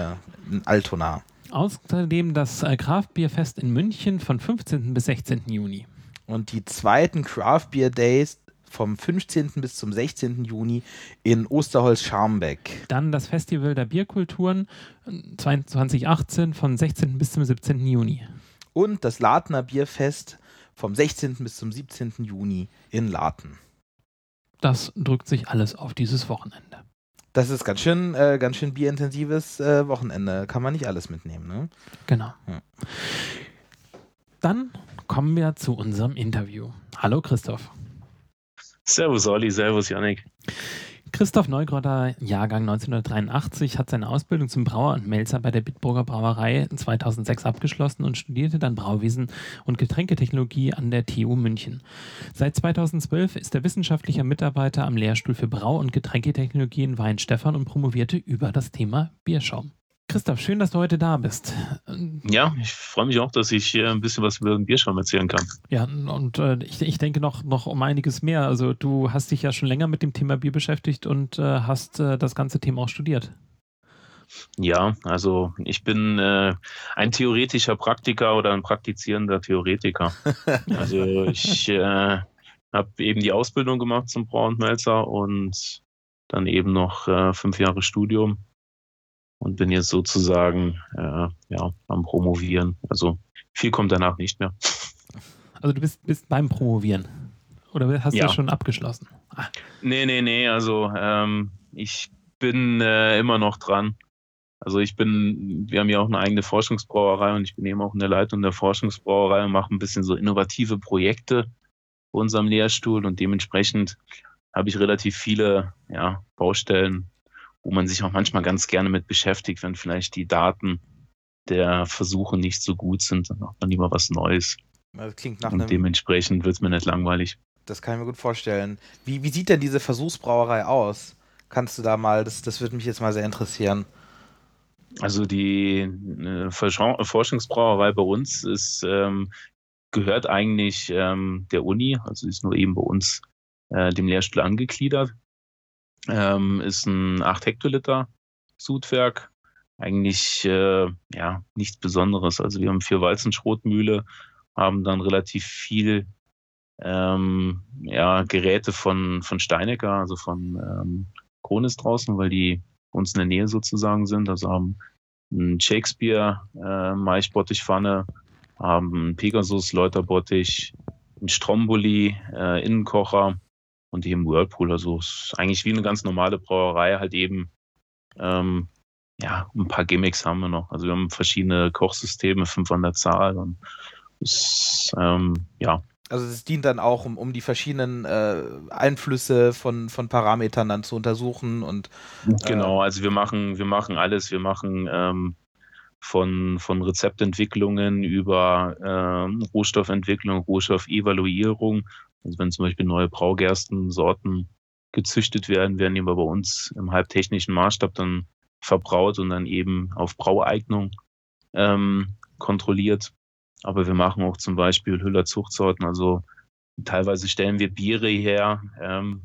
Altona. Außerdem das äh, Craft Beer Fest in München von 15. bis 16. Juni. Und die zweiten Craft Beer Days vom 15. bis zum 16. Juni in Osterholz-Scharmbeck. Dann das Festival der Bierkulturen 2018 von 16. bis zum 17. Juni. Und das Latner Bierfest vom 16. bis zum 17. Juni in Laten. Das drückt sich alles auf dieses Wochenende. Das ist ganz schön, äh, ganz schön bierintensives äh, Wochenende. Kann man nicht alles mitnehmen, ne? Genau. Ja. Dann kommen wir zu unserem Interview. Hallo Christoph. Servus Olli, servus Janik. Christoph Neugrotter, Jahrgang 1983, hat seine Ausbildung zum Brauer und Melzer bei der Bitburger Brauerei 2006 abgeschlossen und studierte dann Brauwesen und Getränketechnologie an der TU München. Seit 2012 ist er wissenschaftlicher Mitarbeiter am Lehrstuhl für Brau- und Getränketechnologie in Weinstefan und promovierte über das Thema Bierschaum. Christoph, schön, dass du heute da bist. Ja, ich freue mich auch, dass ich ein bisschen was über den Bierschaum erzählen kann. Ja, und äh, ich, ich denke noch, noch um einiges mehr. Also du hast dich ja schon länger mit dem Thema Bier beschäftigt und äh, hast äh, das ganze Thema auch studiert. Ja, also ich bin äh, ein theoretischer Praktiker oder ein praktizierender Theoretiker. also ich äh, habe eben die Ausbildung gemacht zum Brau und Melzer und dann eben noch äh, fünf Jahre Studium und bin jetzt sozusagen äh, ja, am Promovieren. Also viel kommt danach nicht mehr. Also du bist, bist beim Promovieren. Oder hast du ja. das schon abgeschlossen? Ah. Nee, nee, nee. Also ähm, ich bin äh, immer noch dran. Also ich bin, wir haben ja auch eine eigene Forschungsbrauerei und ich bin eben auch in der Leitung der Forschungsbrauerei und mache ein bisschen so innovative Projekte bei unserem Lehrstuhl und dementsprechend habe ich relativ viele ja, Baustellen wo man sich auch manchmal ganz gerne mit beschäftigt, wenn vielleicht die Daten der Versuche nicht so gut sind, dann macht man lieber was Neues. Das klingt nach Und dementsprechend wird es mir nicht langweilig. Das kann ich mir gut vorstellen. Wie, wie sieht denn diese Versuchsbrauerei aus? Kannst du da mal, das, das würde mich jetzt mal sehr interessieren. Also die äh, Forschungsbrauerei bei uns ist ähm, gehört eigentlich ähm, der Uni, also ist nur eben bei uns äh, dem Lehrstuhl angegliedert. Ähm, ist ein 8 Hektoliter Sudwerk. Eigentlich äh, ja nichts Besonderes. Also wir haben vier Walzenschrotmühle, haben dann relativ viel ähm, ja, Geräte von, von Steinecker, also von ähm, Kronis draußen, weil die uns in der Nähe sozusagen sind. Also haben ein Shakespeare äh, Maischbottichpfanne, haben Pegasus Läuterbottich, ein Stromboli äh, Innenkocher und eben Whirlpool. Also es ist eigentlich wie eine ganz normale Brauerei, halt eben ähm, ja, ein paar Gimmicks haben wir noch. Also wir haben verschiedene Kochsysteme, fünf an der Zahl und ist, ähm, ja. Also es dient dann auch, um, um die verschiedenen äh, Einflüsse von, von Parametern dann zu untersuchen und äh genau, also wir machen, wir machen alles, wir machen ähm, von, von Rezeptentwicklungen über ähm, Rohstoffentwicklung, Rohstoffeluierung. Also wenn zum Beispiel neue Braugerstensorten gezüchtet werden, werden die bei uns im halbtechnischen Maßstab dann verbraut und dann eben auf Braueignung ähm, kontrolliert. Aber wir machen auch zum Beispiel Hüller-Zuchtsorten. Also teilweise stellen wir Biere her, ähm,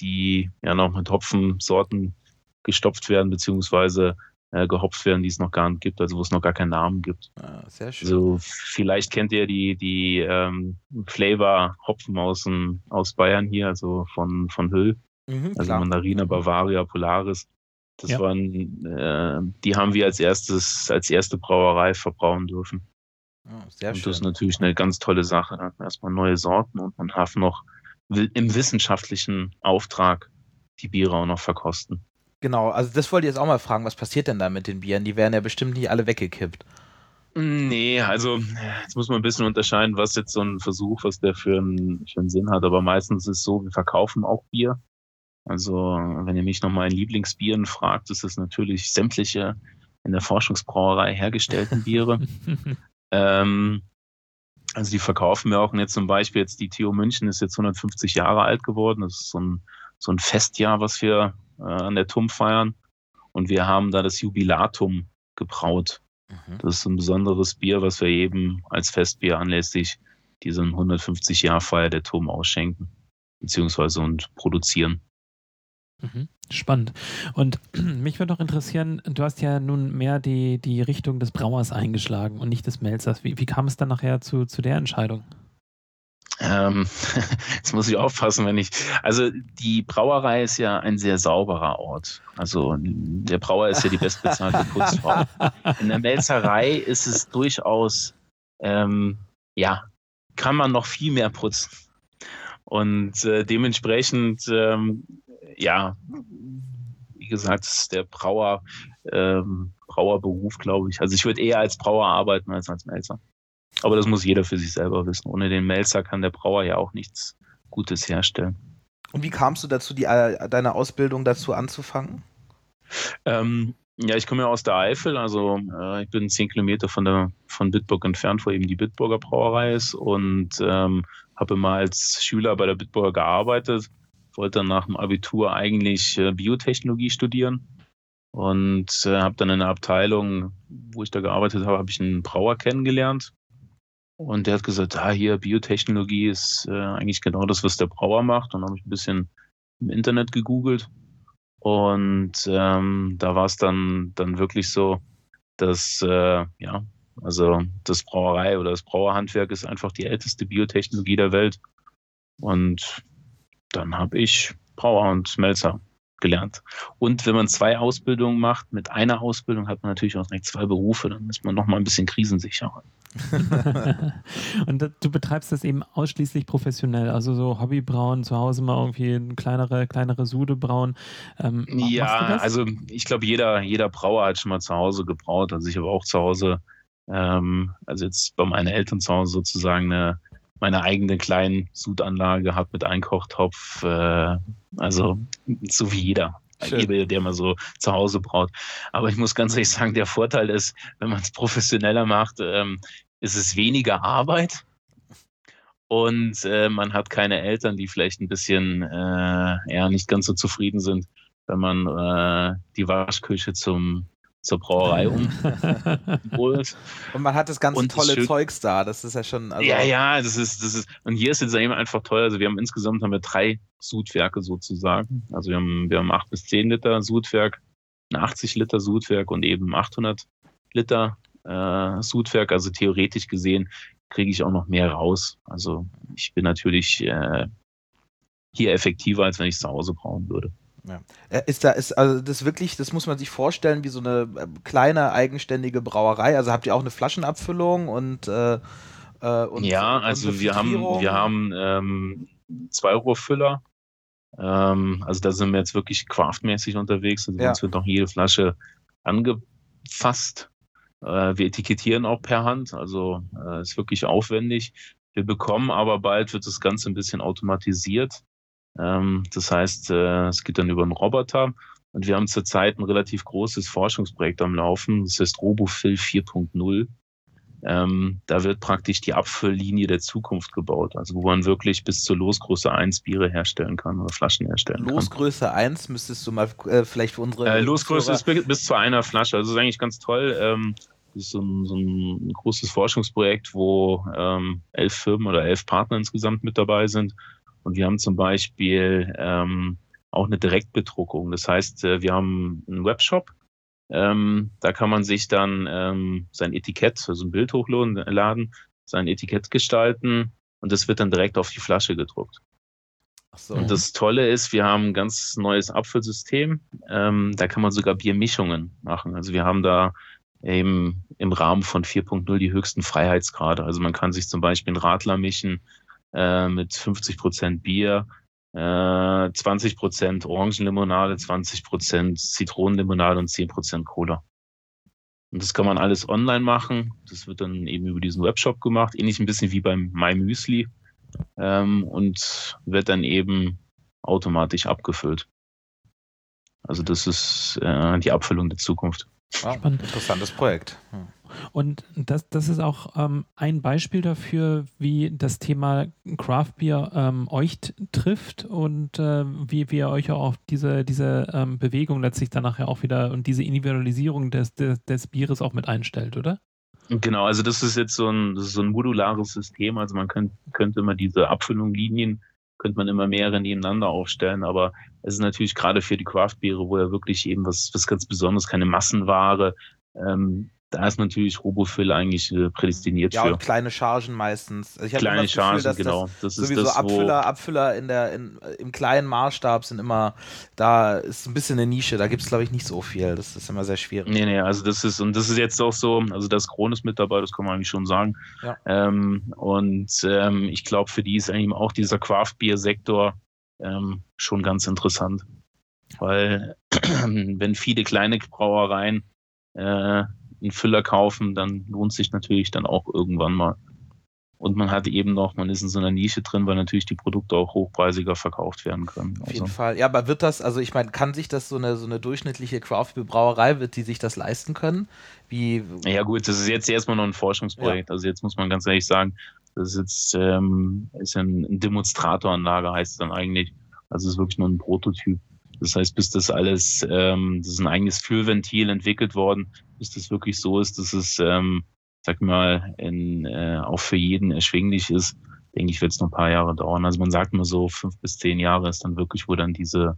die ja noch mit Hopfensorten gestopft werden, beziehungsweise äh, gehopft werden, die es noch gar nicht gibt, also wo es noch gar keinen Namen gibt. Ah, sehr schön. Also vielleicht kennt ihr die, die ähm, Flavor-Hopfen aus, aus Bayern hier, also von, von Hüll. Mhm, also klar. Mandarina, Bavaria, Polaris. Das ja. waren, äh, die haben wir als erstes, als erste Brauerei verbrauen dürfen. Oh, sehr und schön. das ist natürlich eine ganz tolle Sache. Dann erstmal neue Sorten und man darf noch im wissenschaftlichen Auftrag die Biere auch noch verkosten. Genau, also das wollte ich jetzt auch mal fragen, was passiert denn da mit den Bieren? Die werden ja bestimmt nicht alle weggekippt. Nee, also jetzt muss man ein bisschen unterscheiden, was jetzt so ein Versuch, was der für einen, für einen Sinn hat. Aber meistens ist es so, wir verkaufen auch Bier. Also wenn ihr mich nach meinen Lieblingsbieren fragt, ist es natürlich sämtliche in der Forschungsbrauerei hergestellten Biere. Ähm, also die verkaufen wir auch. Und jetzt zum Beispiel jetzt die TU München ist jetzt 150 Jahre alt geworden. Das ist so ein, so ein Festjahr, was wir äh, an der TUM feiern. Und wir haben da das Jubilatum gebraut. Mhm. Das ist ein besonderes Bier, was wir eben als Festbier anlässlich diesen 150 Jahr Feier der TUM ausschenken, beziehungsweise und produzieren. Mhm. Spannend. Und mich würde noch interessieren, du hast ja nun mehr die, die Richtung des Brauers eingeschlagen und nicht des Melzers. Wie, wie kam es dann nachher zu, zu der Entscheidung? Ähm, jetzt muss ich aufpassen, wenn ich. Also die Brauerei ist ja ein sehr sauberer Ort. Also der Brauer ist ja die bestbezahlte Putzfrau. In der Melzerei ist es durchaus, ähm, ja, kann man noch viel mehr putzen. Und äh, dementsprechend ähm, ja, wie gesagt, ist der Brauer, ähm, Brauerberuf, glaube ich. Also ich würde eher als Brauer arbeiten als als Melzer. Aber das muss jeder für sich selber wissen. Ohne den Melzer kann der Brauer ja auch nichts Gutes herstellen. Und wie kamst du dazu, die, äh, deine Ausbildung dazu anzufangen? Ähm, ja, ich komme ja aus der Eifel, also äh, ich bin zehn Kilometer von der von Bitburg entfernt, wo eben die Bitburger Brauerei ist und ähm, habe immer als Schüler bei der Bitburger gearbeitet wollte dann nach dem Abitur eigentlich äh, Biotechnologie studieren und äh, habe dann in der Abteilung, wo ich da gearbeitet habe, habe ich einen Brauer kennengelernt. Und der hat gesagt, ah, hier Biotechnologie ist äh, eigentlich genau das, was der Brauer macht. Und dann habe ich ein bisschen im Internet gegoogelt. Und ähm, da war es dann, dann wirklich so, dass, äh, ja, also das Brauerei oder das Brauerhandwerk ist einfach die älteste Biotechnologie der Welt. Und dann habe ich Brauer und Melzer gelernt. Und wenn man zwei Ausbildungen macht, mit einer Ausbildung hat man natürlich auch direkt zwei Berufe, dann ist man nochmal ein bisschen krisensicherer. und du betreibst das eben ausschließlich professionell, also so Hobbybrauen, zu Hause mal irgendwie eine kleinere, kleinere Sude brauen. Ähm, ja, also ich glaube, jeder, jeder Brauer hat schon mal zu Hause gebraut. Also ich habe auch zu Hause, ähm, also jetzt bei meinen Eltern zu Hause sozusagen eine meine eigene kleine Sudanlage habe mit Einkochtopf, äh, also so wie jeder. Schön. der man so zu Hause braut. Aber ich muss ganz ehrlich sagen, der Vorteil ist, wenn man es professioneller macht, ähm, ist es weniger Arbeit und äh, man hat keine Eltern, die vielleicht ein bisschen äh, ja, nicht ganz so zufrieden sind, wenn man äh, die Waschküche zum, zur Brauerei um. und man hat das ganze und tolle das Zeugs da. Das ist ja schon. Also ja, ja, das ist, das ist. Und hier ist jetzt eben einfach teuer. Also wir haben insgesamt haben wir drei Sudwerke sozusagen. Also wir haben, wir haben 8 bis 10 Liter Sudwerk, ein 80 Liter Sudwerk und eben 800 Liter äh, Sudwerk. Also theoretisch gesehen kriege ich auch noch mehr raus. Also ich bin natürlich äh, hier effektiver, als wenn ich es zu Hause brauen würde. Ja. Äh, ist da, ist, also das wirklich, das muss man sich vorstellen, wie so eine äh, kleine eigenständige Brauerei. Also habt ihr auch eine Flaschenabfüllung und, äh, äh und Ja, also und wir haben, wir haben ähm, zwei Rohrfüller. Ähm, also da sind wir jetzt wirklich craftmäßig unterwegs. Also ja. uns wird noch jede Flasche angefasst. Äh, wir etikettieren auch per Hand, also äh, ist wirklich aufwendig. Wir bekommen aber bald wird das Ganze ein bisschen automatisiert. Ähm, das heißt, äh, es geht dann über einen Roboter. Und wir haben zurzeit ein relativ großes Forschungsprojekt am Laufen. Das heißt RoboFill 4.0. Ähm, da wird praktisch die Abfülllinie der Zukunft gebaut. Also wo man wirklich bis zur Losgröße 1 Biere herstellen kann oder Flaschen herstellen Losgröße kann. 1 müsstest du mal äh, vielleicht für unsere. Äh, Losgröße ist bis zu einer Flasche. Also das ist eigentlich ganz toll. Ähm, das ist so ein, so ein großes Forschungsprojekt, wo ähm, elf Firmen oder elf Partner insgesamt mit dabei sind und wir haben zum Beispiel ähm, auch eine Direktbedruckung. Das heißt, äh, wir haben einen Webshop. Ähm, da kann man sich dann ähm, sein Etikett, also ein Bild hochladen, sein Etikett gestalten und das wird dann direkt auf die Flasche gedruckt. So. Und das Tolle ist, wir haben ein ganz neues Abfüllsystem. Ähm, da kann man sogar Biermischungen machen. Also wir haben da eben im Rahmen von 4.0 die höchsten Freiheitsgrade. Also man kann sich zum Beispiel einen Radler mischen äh, mit 50 Prozent Bier, äh, 20 Prozent Orangenlimonade, 20 Prozent Zitronenlimonade und 10 Prozent Cola. Und das kann man alles online machen. Das wird dann eben über diesen Webshop gemacht, ähnlich ein bisschen wie beim My Müsli ähm, und wird dann eben automatisch abgefüllt. Also das ist äh, die Abfüllung der Zukunft. Ah, interessantes Projekt. Hm. Und das, das ist auch ähm, ein Beispiel dafür, wie das Thema Craft Beer ähm, euch trifft und äh, wie, wie ihr euch auch diese, diese ähm, Bewegung letztlich dann nachher auch wieder und diese Individualisierung des, des, des Bieres auch mit einstellt, oder? Genau, also das ist jetzt so ein, so ein modulares System. Also man könnt, könnte immer diese Abfüllungslinien, könnte man immer mehrere nebeneinander aufstellen, aber es ist natürlich gerade für die Craft-Biere, wo ja wirklich eben was, was ganz Besonderes, keine Massenware, ähm, da ist natürlich Robofill eigentlich äh, prädestiniert ja, für. Ja, und kleine Chargen meistens. Also kleine Gefühl, Chargen, genau. Das, das sowieso ist das, Abfüller, Abfüller in der, in, im kleinen Maßstab sind immer, da ist ein bisschen eine Nische, da gibt es, glaube ich, nicht so viel. Das ist immer sehr schwierig. Nee, nee, also das ist, und das ist jetzt auch so, also das Kron ist mit dabei, das kann man eigentlich schon sagen. Ja. Ähm, und ähm, ich glaube, für die ist eigentlich auch dieser Craft-Bier-Sektor ähm, schon ganz interessant. Weil wenn viele kleine Brauereien äh, einen Füller kaufen, dann lohnt sich natürlich dann auch irgendwann mal. Und man hat eben noch, man ist in so einer Nische drin, weil natürlich die Produkte auch hochpreisiger verkauft werden können. Auf jeden also. Fall. Ja, aber wird das, also ich meine, kann sich das so eine, so eine durchschnittliche Craft-Brauerei, wird die sich das leisten können? Wie ja gut, das ist jetzt erstmal noch ein Forschungsprojekt. Ja. Also jetzt muss man ganz ehrlich sagen, das ist jetzt ähm, ist ein, Demonstratoranlage, heißt es dann eigentlich. Also es ist wirklich nur ein Prototyp. Das heißt, bis das alles, ähm, das ist ein eigenes Füllventil entwickelt worden, bis das wirklich so ist, dass es, ähm, sag mal, in, äh, auch für jeden erschwinglich ist, denke ich, wird es noch ein paar Jahre dauern. Also man sagt nur so, fünf bis zehn Jahre ist dann wirklich, wo dann diese,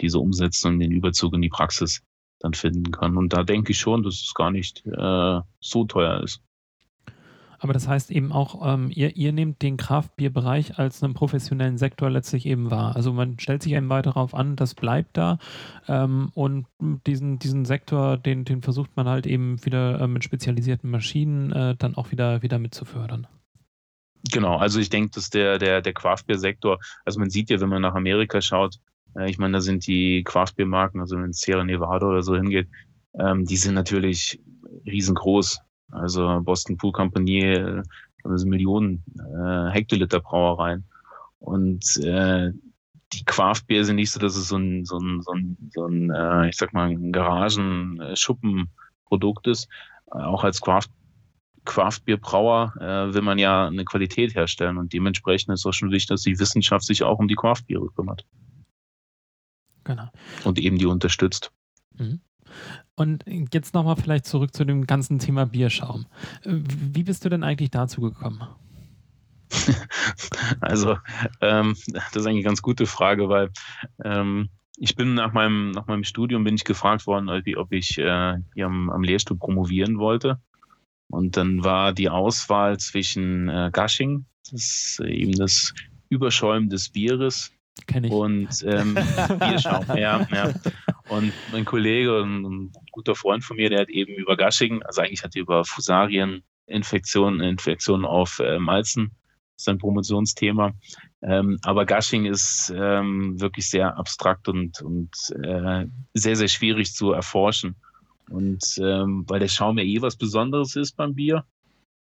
diese Umsetzung, den Überzug in die Praxis dann finden kann. Und da denke ich schon, dass es gar nicht äh, so teuer ist. Aber das heißt eben auch, ähm, ihr, ihr nehmt den Kraftbierbereich als einen professionellen Sektor letztlich eben wahr. Also man stellt sich eben weiter darauf an, das bleibt da ähm, und diesen, diesen Sektor, den, den versucht man halt eben wieder äh, mit spezialisierten Maschinen äh, dann auch wieder, wieder mit. Genau, also ich denke, dass der, der, der Craftbeer-Sektor, also man sieht ja, wenn man nach Amerika schaut, äh, ich meine, da sind die Craftbeer-Marken, also wenn Sierra Nevada oder so hingeht, ähm, die sind natürlich riesengroß. Also Boston Pool Company, das Millionen äh, Hektoliter Brauereien. Und äh, die Craft Beer sind nicht so, dass es so ein, so ein, so ein, so ein äh, ich sag mal, ein Garagen-Schuppenprodukt ist. Äh, auch als Craft Craft-Bier-Brauer äh, will man ja eine Qualität herstellen und dementsprechend ist auch schon wichtig, dass die Wissenschaft sich auch um die Craft-Biere kümmert. Genau. Und eben die unterstützt. Mhm. Und jetzt nochmal vielleicht zurück zu dem ganzen Thema Bierschaum. Wie bist du denn eigentlich dazu gekommen? Also, ähm, das ist eigentlich eine ganz gute Frage, weil ähm, ich bin nach meinem, nach meinem Studium bin ich gefragt worden, ob ich äh, hier am, am Lehrstuhl promovieren wollte. Und dann war die Auswahl zwischen äh, Gushing, das ist eben das Überschäumen des Bieres, Kenn ich. und ähm, Bierschaum. ja, ja. Und mein Kollege, ein, guter Freund von mir, der hat eben über Gushing, also eigentlich hat er über Fusarien, Infektionen, Infektionen auf äh, Malzen, sein Promotionsthema. Ähm, aber Gushing ist ähm, wirklich sehr abstrakt und, und äh, sehr, sehr schwierig zu erforschen. Und ähm, weil der Schaum ja eh was Besonderes ist beim Bier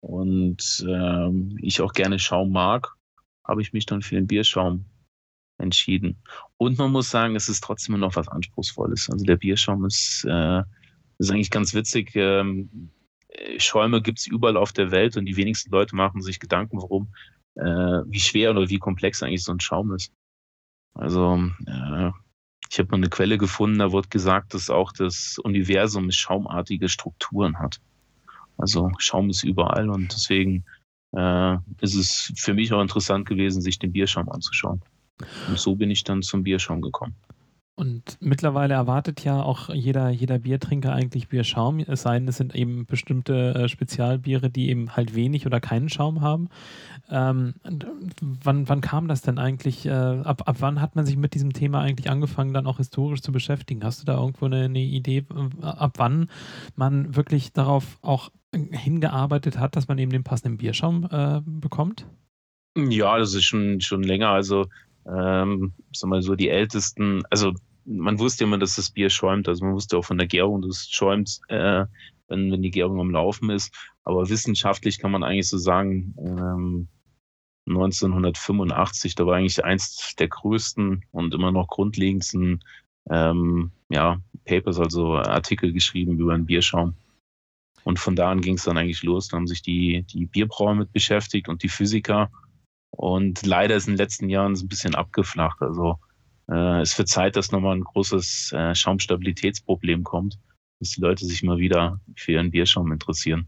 und ähm, ich auch gerne Schaum mag, habe ich mich dann für den Bierschaum entschieden. Und man muss sagen, es ist trotzdem noch was Anspruchsvolles. Also der Bierschaum ist, äh, ist eigentlich ganz witzig. Ähm, Schäume gibt es überall auf der Welt und die wenigsten Leute machen sich Gedanken, warum, äh, wie schwer oder wie komplex eigentlich so ein Schaum ist. Also äh, ich habe mal eine Quelle gefunden, da wird gesagt, dass auch das Universum schaumartige Strukturen hat. Also Schaum ist überall und deswegen äh, ist es für mich auch interessant gewesen, sich den Bierschaum anzuschauen. Und so bin ich dann zum Bierschaum gekommen. Und mittlerweile erwartet ja auch jeder, jeder Biertrinker eigentlich Bierschaum, es sei denn, es sind eben bestimmte äh, Spezialbiere, die eben halt wenig oder keinen Schaum haben. Ähm, wann, wann kam das denn eigentlich? Äh, ab, ab wann hat man sich mit diesem Thema eigentlich angefangen, dann auch historisch zu beschäftigen? Hast du da irgendwo eine, eine Idee, äh, ab wann man wirklich darauf auch hingearbeitet hat, dass man eben den passenden Bierschaum äh, bekommt? Ja, das ist schon, schon länger. Also ähm, sag mal so, die ältesten, also man wusste immer, dass das Bier schäumt, also man wusste auch von der Gärung des Schäums, äh, wenn, wenn die Gärung am Laufen ist. Aber wissenschaftlich kann man eigentlich so sagen, ähm, 1985, da war eigentlich eins der größten und immer noch grundlegendsten ähm, ja, Papers, also Artikel geschrieben über einen Bierschaum. Und von da an ging es dann eigentlich los. Da haben sich die, die Bierbrauer mit beschäftigt und die Physiker. Und leider ist in den letzten Jahren ein bisschen abgeflacht. Also äh, es wird Zeit, dass nochmal ein großes äh, Schaumstabilitätsproblem kommt, dass die Leute sich mal wieder für ihren Bierschaum interessieren.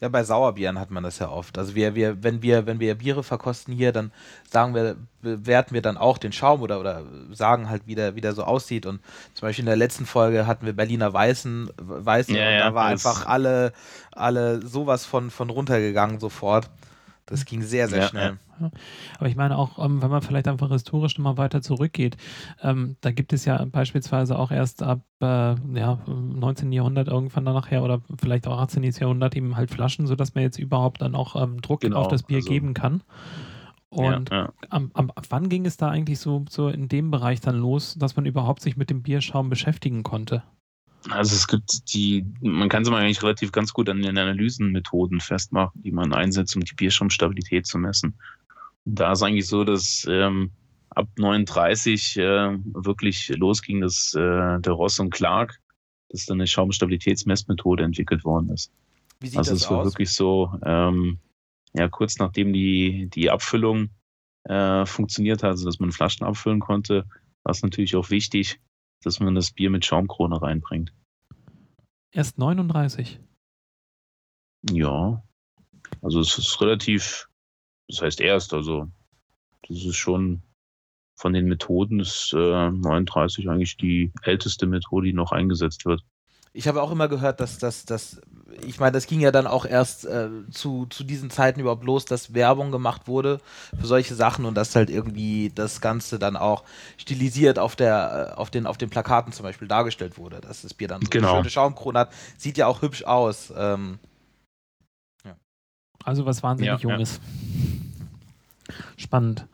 Ja, bei Sauerbieren hat man das ja oft. Also wir, wir, wenn wir, wenn wir Biere verkosten hier, dann sagen wir, bewerten wir dann auch den Schaum oder, oder sagen halt, wie der, wie der so aussieht. Und zum Beispiel in der letzten Folge hatten wir Berliner Weißen, Weißen Ja, und ja, da war einfach alle, alle sowas von, von runtergegangen sofort. Das ging sehr, sehr Ja, schnell. Aber ich meine auch, ähm, wenn man vielleicht einfach historisch nochmal weiter zurückgeht, ähm, da gibt es ja beispielsweise auch erst ab äh, ja, 19. Jahrhundert irgendwann dann nachher oder vielleicht auch 18. Jahrhundert eben halt Flaschen, sodass man jetzt überhaupt dann auch ähm, Druck Genau, auf das Bier also- geben kann. Und ja, ja. am, am, ab wann ging es da eigentlich so, so in dem Bereich dann los, dass man überhaupt sich mit dem Bierschaum beschäftigen konnte? Also es gibt die, man kann es mal eigentlich relativ ganz gut an den Analysenmethoden festmachen, die man einsetzt, um die Bierschaumstabilität zu messen. Und da ist eigentlich so, dass ähm, ab 39 äh, wirklich losging, dass äh, der Ross und Clark, dass dann eine Schaumstabilitätsmessmethode entwickelt worden ist. Wie sieht Also das es war aus? wirklich so, ähm, ja, kurz nachdem die, die Abfüllung äh, funktioniert hat, also dass man Flaschen abfüllen konnte, war es natürlich auch wichtig, dass man das Bier mit Schaumkrone reinbringt. Erst 39. Ja, also es ist relativ, das heißt erst, also das ist schon von den Methoden ist äh, 39 eigentlich die älteste Methode, die noch eingesetzt wird. Ich habe auch immer gehört, dass das, das, ich meine, das ging ja dann auch erst äh, zu, zu diesen Zeiten überhaupt los, dass Werbung gemacht wurde für solche Sachen und dass halt irgendwie das Ganze dann auch stilisiert auf der, äh, auf den, auf den Plakaten zum Beispiel dargestellt wurde, dass das Bier dann so Genau. eine schöne Schaumkrone hat. Sieht ja auch hübsch aus. Ähm, Also was wahnsinnig Ja, ja. Junges. Spannend.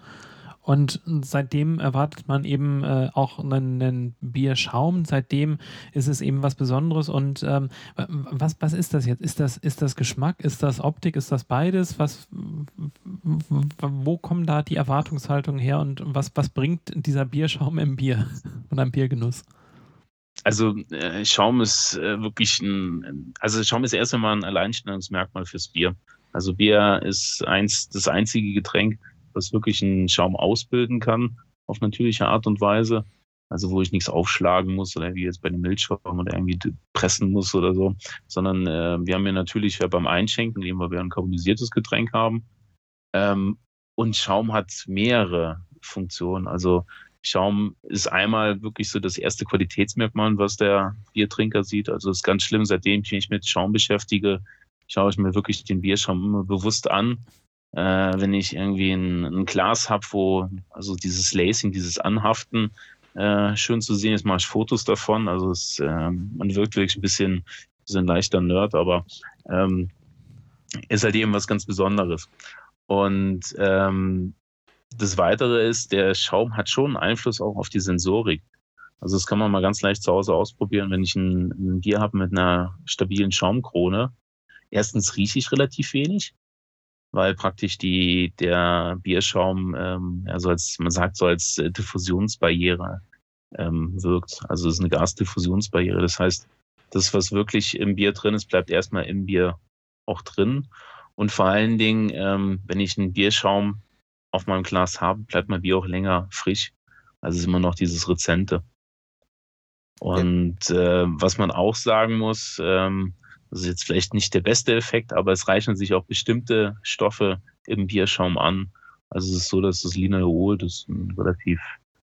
Und seitdem erwartet man eben äh, auch einen, einen Bierschaum. Seitdem ist es eben was Besonderes. Und ähm, wa- was, was ist das jetzt? Ist das, ist das Geschmack? Ist das Optik? Ist das beides? Was, wo kommen da die Erwartungshaltungen her? Und was, was bringt dieser Bierschaum im Bier und am Biergenuss? Also äh, Schaum ist äh, wirklich ein, also Schaum ist erst einmal ein Alleinstellungsmerkmal fürs Bier. Also Bier ist eins, das einzige Getränk, was wirklich einen Schaum ausbilden kann, auf natürliche Art und Weise. Also wo ich nichts aufschlagen muss oder wie jetzt bei den Milchschaum oder irgendwie pressen muss oder so, sondern äh, wir haben ja natürlich ja beim Einschenken, weil wir ein carbonisiertes Getränk haben. Ähm, und Schaum hat mehrere Funktionen. Also Schaum ist einmal wirklich so das erste Qualitätsmerkmal, was der Biertrinker sieht. Also ist ganz schlimm, seitdem ich mich mit Schaum beschäftige, schaue ich mir wirklich den Bierschaum immer bewusst an. Äh, wenn ich irgendwie ein, ein Glas habe, wo also dieses Lacing, dieses Anhaften äh, schön zu sehen ist, mache ich Fotos davon. Also es, äh, man wirkt wirklich ein bisschen, so ein leichter Nerd, aber ähm, ist halt eben was ganz Besonderes. Und ähm, das Weitere ist, der Schaum hat schon Einfluss auch auf die Sensorik. Also das kann man mal ganz leicht zu Hause ausprobieren, wenn ich ein, ein Bier habe mit einer stabilen Schaumkrone. Erstens rieche ich relativ wenig, weil praktisch die, der Bierschaum, ähm, also als, man sagt so als äh, Diffusionsbarriere ähm, wirkt. Also es ist eine Gasdiffusionsbarriere. Das heißt, das, was wirklich im Bier drin ist, bleibt erstmal im Bier auch drin. Und vor allen Dingen, ähm, wenn ich einen Bierschaum auf meinem Glas habe, bleibt mein Bier auch länger frisch. Also ist immer noch dieses Rezente. Und äh, was man auch sagen muss, ähm, das ist jetzt vielleicht nicht der beste Effekt, aber es reichen sich auch bestimmte Stoffe im Bierschaum an. Also es ist so, dass das Linalool, das ist relativ,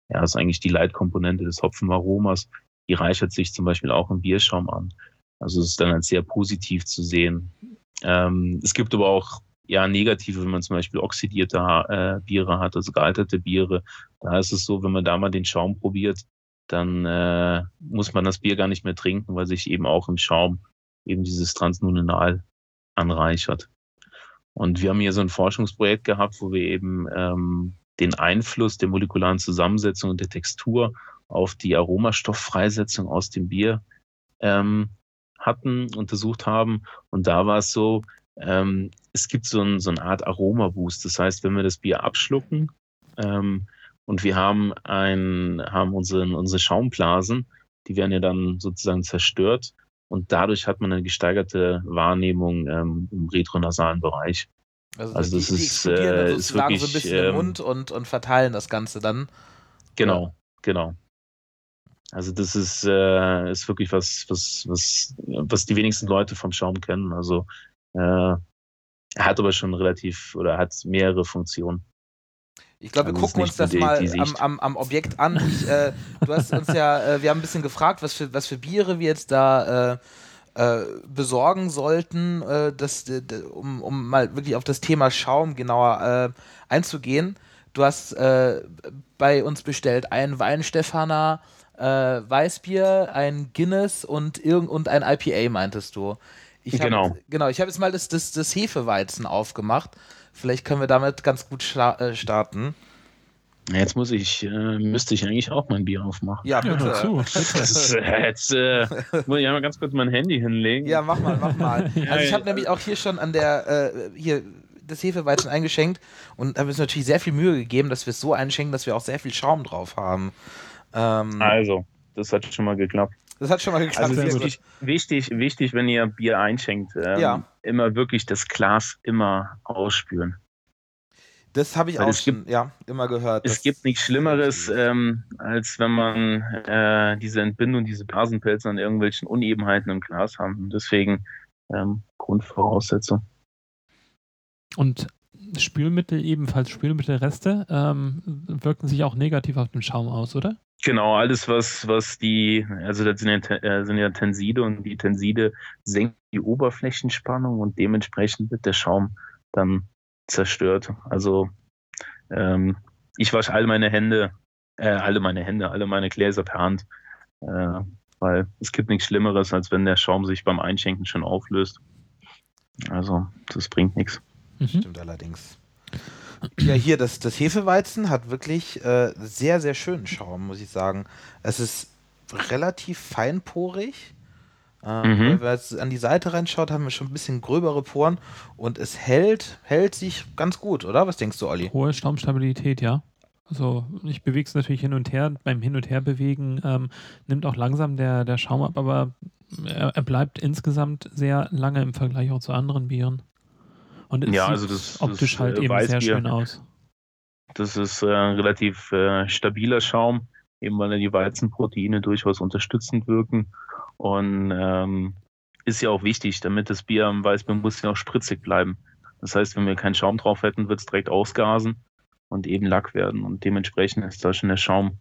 ja, ist eigentlich die Leitkomponente des Hopfenaromas, die reichert sich zum Beispiel auch im Bierschaum an. Also es ist dann als sehr positiv zu sehen. Ähm, es gibt aber auch ja negative, wenn man zum Beispiel oxidierte äh, Biere hat, also gealterte Biere. Da ist es so, wenn man da mal den Schaum probiert, dann äh, muss man das Bier gar nicht mehr trinken, weil sich eben auch im Schaum eben dieses Transnuninal anreichert. Und wir haben hier so ein Forschungsprojekt gehabt, wo wir eben ähm, den Einfluss der molekularen Zusammensetzung und der Textur auf die Aromastofffreisetzung aus dem Bier ähm, hatten, untersucht haben. Und da war es so, ähm, es gibt so, ein, so eine Art Aromaboost. Das heißt, wenn wir das Bier abschlucken ähm, und wir haben, ein, haben unsere, unsere Schaumblasen, die werden ja dann sozusagen zerstört und dadurch hat man eine gesteigerte Wahrnehmung ähm, im retronasalen Bereich. Also, also das die, ist, äh, ist wirklich, so ein bisschen ähm, im Mund und, und verteilen das Ganze dann. Genau, ja. genau. Also das ist, äh, ist wirklich was, was, was, was die wenigsten Leute vom Schaum kennen. Also äh, er hat aber schon relativ oder hat mehrere Funktionen. Ich glaube, wir also gucken uns das mal am, am, am, Objekt an. Ich, äh, du hast uns ja, äh, wir haben ein bisschen gefragt, was für, was für Biere wir jetzt da äh, äh besorgen sollten, äh, das, um, um mal wirklich auf das Thema Schaum genauer äh, einzugehen. Du hast bei uns bestellt einen Weinstefaner, Weißbier, ein Guinness und, irgend, und ein IPA, meintest du. Ich hab, genau. Genau, ich habe jetzt mal das, das, das Hefeweizen aufgemacht. Vielleicht können wir damit ganz gut äh, starten. Jetzt muss ich, äh, müsste ich eigentlich auch mein Bier aufmachen. Ja, bitte. Ja, ist, äh, jetzt äh, muss ich einmal ganz kurz mein Handy hinlegen. Ja, mach mal, mach mal. Also ich habe nämlich auch hier schon an der, äh, hier das Hefeweizen eingeschenkt und habe uns natürlich sehr viel Mühe gegeben, dass wir es so einschenken, dass wir auch sehr viel Schaum drauf haben. Ähm, also, das hat schon mal geklappt. Das hat schon mal geklappt. Also wichtig, wichtig, wichtig, wenn ihr Bier einschenkt, ähm, ja. immer wirklich das Glas immer ausspülen. Das habe ich Weil auch schon, gibt, ja, immer gehört. Es gibt nichts Schlimmeres, ähm, als wenn man äh, diese Entbindung, diese Blasenpelze an irgendwelchen Unebenheiten im Glas haben. deswegen ähm, Grundvoraussetzung. Und Spülmittel, ebenfalls Spülmittelreste, ähm, wirken sich auch negativ auf den Schaum aus, oder? Genau, alles, was, was die, also das sind ja, äh, sind ja Tenside und die Tenside senken die Oberflächenspannung und dementsprechend wird der Schaum dann zerstört. Also ähm, ich wasche alle meine Hände, äh, alle meine Hände, alle meine Gläser per Hand, äh, weil es gibt nichts Schlimmeres, als wenn der Schaum sich beim Einschenken schon auflöst. Also das bringt nichts. Mhm. Stimmt allerdings. Ja, hier, das, das Hefeweizen hat wirklich äh, sehr, sehr schönen Schaum, muss ich sagen. Es ist relativ feinporig. Äh, mhm. Wenn man jetzt an die Seite reinschaut, haben wir schon ein bisschen gröbere Poren und es hält, hält sich ganz gut, oder? Was denkst du, Olli? Hohe Schaumstabilität, ja. Also ich bewege es natürlich hin und her. Beim Hin- und Herbewegen ähm, nimmt auch langsam der, der Schaum ab, aber er, er, bleibt insgesamt sehr lange im Vergleich auch zu anderen Bieren. Und es ja, also das, optisch das, halt äh, eben sehr schön aus. Das ist äh, ein relativ äh, stabiler Schaum. eben weil die Weizenproteine durchaus unterstützend wirken. Und ähm, ist ja auch wichtig, damit das Bier am Weißbier muss ja auch spritzig bleiben. Das heißt, wenn wir keinen Schaum drauf hätten, wird es direkt ausgasen und eben Lack werden. Und dementsprechend ist da schon der Schaum,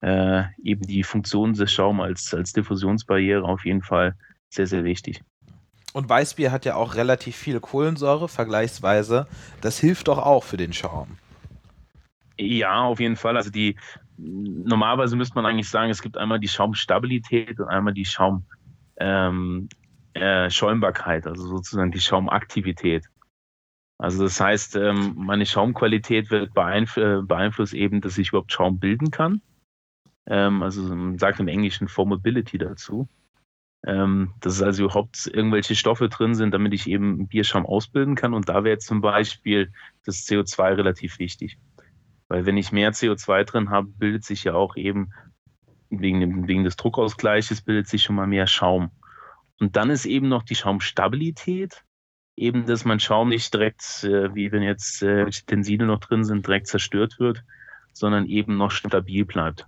äh, eben die Funktion des Schaums als, als Diffusionsbarriere auf jeden Fall sehr, sehr wichtig. Und Weißbier hat ja auch relativ viel Kohlensäure, vergleichsweise. Das hilft doch auch für den Schaum. Ja, auf jeden Fall. Also die normalerweise müsste man eigentlich sagen, es gibt einmal die Schaumstabilität und einmal die Schaum ähm, äh, Schäumbarkeit, also sozusagen die Schaumaktivität. Also das heißt, ähm, meine Schaumqualität wird beeinf äh, beeinflusst eben, dass ich überhaupt Schaum bilden kann. Ähm, also man sagt im Englischen Formability dazu. Ähm, dass also überhaupt irgendwelche Stoffe drin sind, damit ich eben Bierschaum ausbilden kann. Und da wäre zum Beispiel das CO2 relativ wichtig. Weil wenn ich mehr CO2 drin habe, bildet sich ja auch eben wegen, wegen des Druckausgleiches bildet sich schon mal mehr Schaum. Und dann ist eben noch die Schaumstabilität, eben, dass mein Schaum nicht direkt, äh, wie wenn jetzt äh, Tenside noch drin sind, direkt zerstört wird, sondern eben noch stabil bleibt.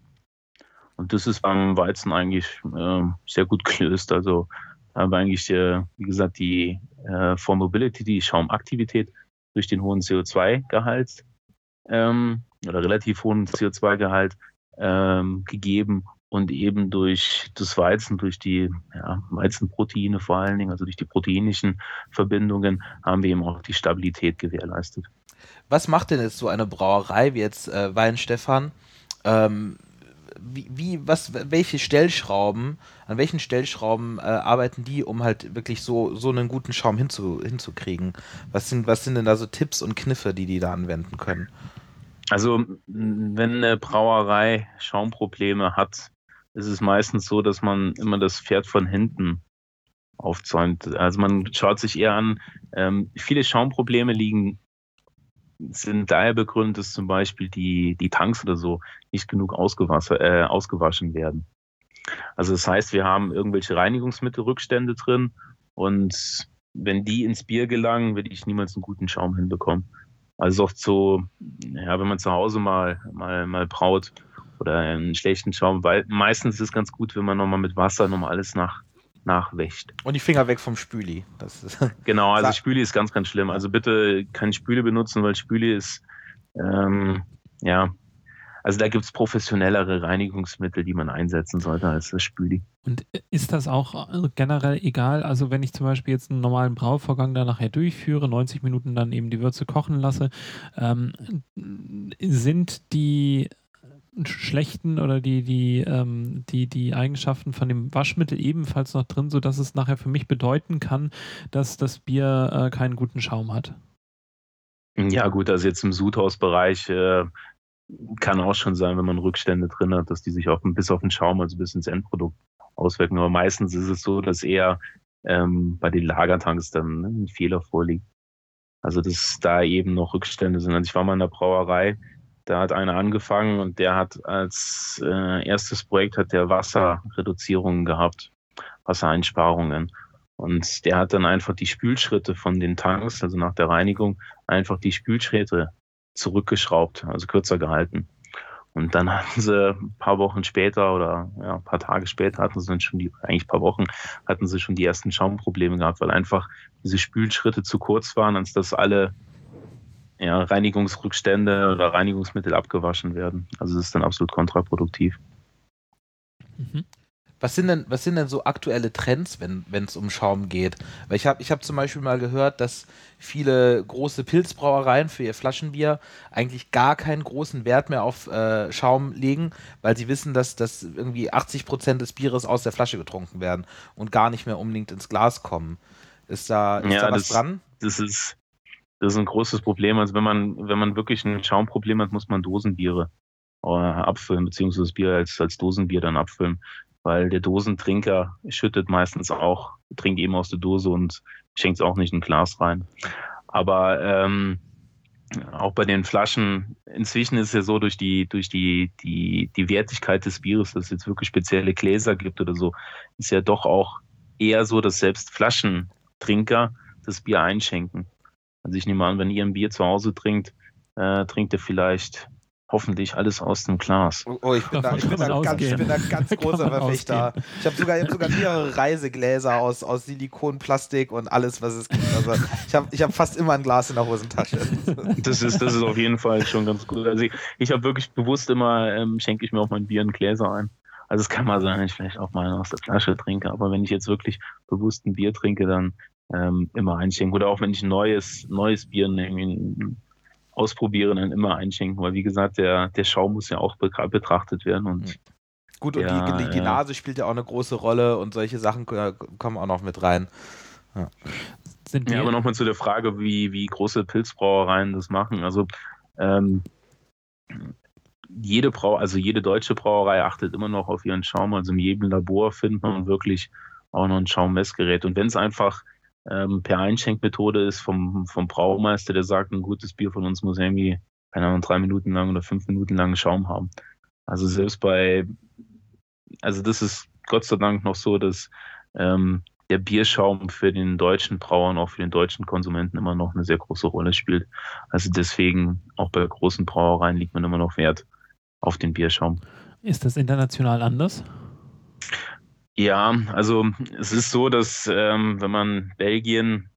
Und das ist beim Weizen eigentlich äh, sehr gut gelöst. Also haben wir eigentlich, äh, wie gesagt, die äh, Formability, die Schaumaktivität durch den hohen CO2-Gehalt ähm, oder relativ hohen CO2-Gehalt ähm, gegeben und eben durch das Weizen, durch die ja, Weizenproteine vor allen Dingen, also durch die proteinischen Verbindungen, haben wir eben auch die Stabilität gewährleistet. Was macht denn jetzt so eine Brauerei wie jetzt äh, Weinstefan? Ähm, wie, wie, was, welche Stellschrauben, an welchen Stellschrauben äh, arbeiten die, um halt wirklich so, so einen guten Schaum hinzu, hinzukriegen? Was sind, was sind denn da so Tipps und Kniffe, die die da anwenden können? Also, wenn eine Brauerei Schaumprobleme hat, ist es meistens so, dass man immer das Pferd von hinten aufzäumt. Also man schaut sich eher an, ähm, viele Schaumprobleme liegen sind daher begründet, dass zum Beispiel die, die Tanks oder so nicht genug äh, ausgewaschen werden. Also das heißt, wir haben irgendwelche Reinigungsmittelrückstände drin und wenn die ins Bier gelangen, werde ich niemals einen guten Schaum hinbekommen. Also oft so, ja, wenn man zu Hause mal, mal, mal braut oder einen schlechten Schaum, weil meistens ist es ganz gut, wenn man nochmal mit Wasser nochmal alles nach, nachwäscht. Und die Finger weg vom Spüli. genau, also Spüli ist ganz, ganz schlimm. Also bitte kein Spüli benutzen, weil Spüli ist, ähm, ja, also da gibt es professionellere Reinigungsmittel, die man einsetzen sollte als das Spüli. Und ist das auch äh, generell egal? Also wenn ich zum Beispiel jetzt einen normalen Brauvorgang da nachher durchführe, 90 Minuten dann eben die Würze kochen lasse, ähm, sind die schlechten oder die, die, ähm, die, die Eigenschaften von dem Waschmittel ebenfalls noch drin, sodass es nachher für mich bedeuten kann, dass das Bier äh, keinen guten Schaum hat. Ja, gut, also jetzt im Sudhausbereich äh, kann auch schon sein, wenn man Rückstände drin hat, dass die sich auch bis auf den Schaum, also bis ins Endprodukt auswirken. Aber meistens ist es so, dass eher ähm, bei den Lagertanks dann ne, ein Fehler vorliegt. Also dass da eben noch Rückstände sind. Also ich war mal in der Brauerei, da hat einer angefangen und der hat als äh, erstes Projekt hat der Wasserreduzierungen gehabt, Wassereinsparungen. Und der hat dann einfach die Spülschritte von den Tanks, also nach der Reinigung, einfach die Spülschritte zurückgeschraubt, also kürzer gehalten. Und dann hatten sie ein paar Wochen später oder ja, ein paar Tage später hatten sie dann schon die, eigentlich ein paar Wochen, hatten sie schon die ersten Schaumprobleme gehabt, weil einfach diese Spülschritte zu kurz waren, als dass alle ja, Reinigungsrückstände oder Reinigungsmittel abgewaschen werden. Also das ist dann absolut kontraproduktiv. Mhm. Was sind denn, was sind denn so aktuelle Trends, wenn es um Schaum geht? Weil ich habe ich hab zum Beispiel mal gehört, dass viele große Pilzbrauereien für ihr Flaschenbier eigentlich gar keinen großen Wert mehr auf äh, Schaum legen, weil sie wissen, dass, dass irgendwie 80 Prozent des Bieres aus der Flasche getrunken werden und gar nicht mehr unbedingt ins Glas kommen. Ist da, ist ja, da was das, dran? Das ist, das ist ein großes Problem. Also wenn man, wenn man wirklich ein Schaumproblem hat, muss man Dosenbiere äh, abfüllen, beziehungsweise das Bier als, als Dosenbier dann abfüllen. Weil der Dosentrinker schüttet meistens auch, trinkt eben aus der Dose und schenkt es auch nicht in ein Glas rein. Aber ähm, auch bei den Flaschen, inzwischen ist es ja so, durch die, durch die, die, die Wertigkeit des Bieres, dass es jetzt wirklich spezielle Gläser gibt oder so, ist ja doch auch eher so, dass selbst Flaschentrinker das Bier einschenken. Also ich nehme an, wenn ihr ein Bier zu Hause trinkt, äh, trinkt ihr vielleicht hoffentlich alles aus dem Glas. Oh, oh ich bin da, ich bin da ganz, ich bin da ganz großer Verfechter. Ich habe sogar, hab sogar mehrere Reisegläser aus, aus Silikon, Plastik und alles, was es gibt. Also ich habe ich hab fast immer ein Glas in der Hosentasche. Das ist, das ist auf jeden Fall schon ganz gut. Also ich, ich habe wirklich bewusst immer, ähm, schenke ich mir auch mein Bier in Gläser ein. Also es kann mal sein, dass ich vielleicht auch mal aus der Flasche trinke, aber wenn ich jetzt wirklich bewusst ein Bier trinke, dann ähm, immer einschenken. Oder auch wenn ich ein neues, neues Bier irgendwie ausprobiere, dann immer einschenken, weil wie gesagt, der, der Schaum muss ja auch betrachtet werden und hm. Gut, und ja, die, die, Nase spielt ja auch eine große Rolle und solche Sachen kommen auch noch mit rein. Ja, ja aber nochmal zu der Frage, wie, wie große Pilzbrauereien das machen. Also ähm, jede Brau, also jede deutsche Brauerei achtet immer noch auf ihren Schaum. Also in jedem Labor findet man wirklich auch noch ein Schaummessgerät. Und wenn es einfach ähm, per Einschenkmethode ist vom, vom Braumeister, der sagt, ein gutes Bier von uns muss irgendwie, keine Ahnung, drei Minuten lang oder fünf Minuten lang Schaum haben. Also selbst bei, also das ist Gott sei Dank noch so, dass ähm, der Bierschaum für den deutschen Brauern, auch für den deutschen Konsumenten immer noch eine sehr große Rolle spielt. Also deswegen, auch bei großen Brauereien liegt man immer noch Wert auf den Bierschaum. Ist das international anders? Ja, also es ist so, dass ähm, wenn man Belgien,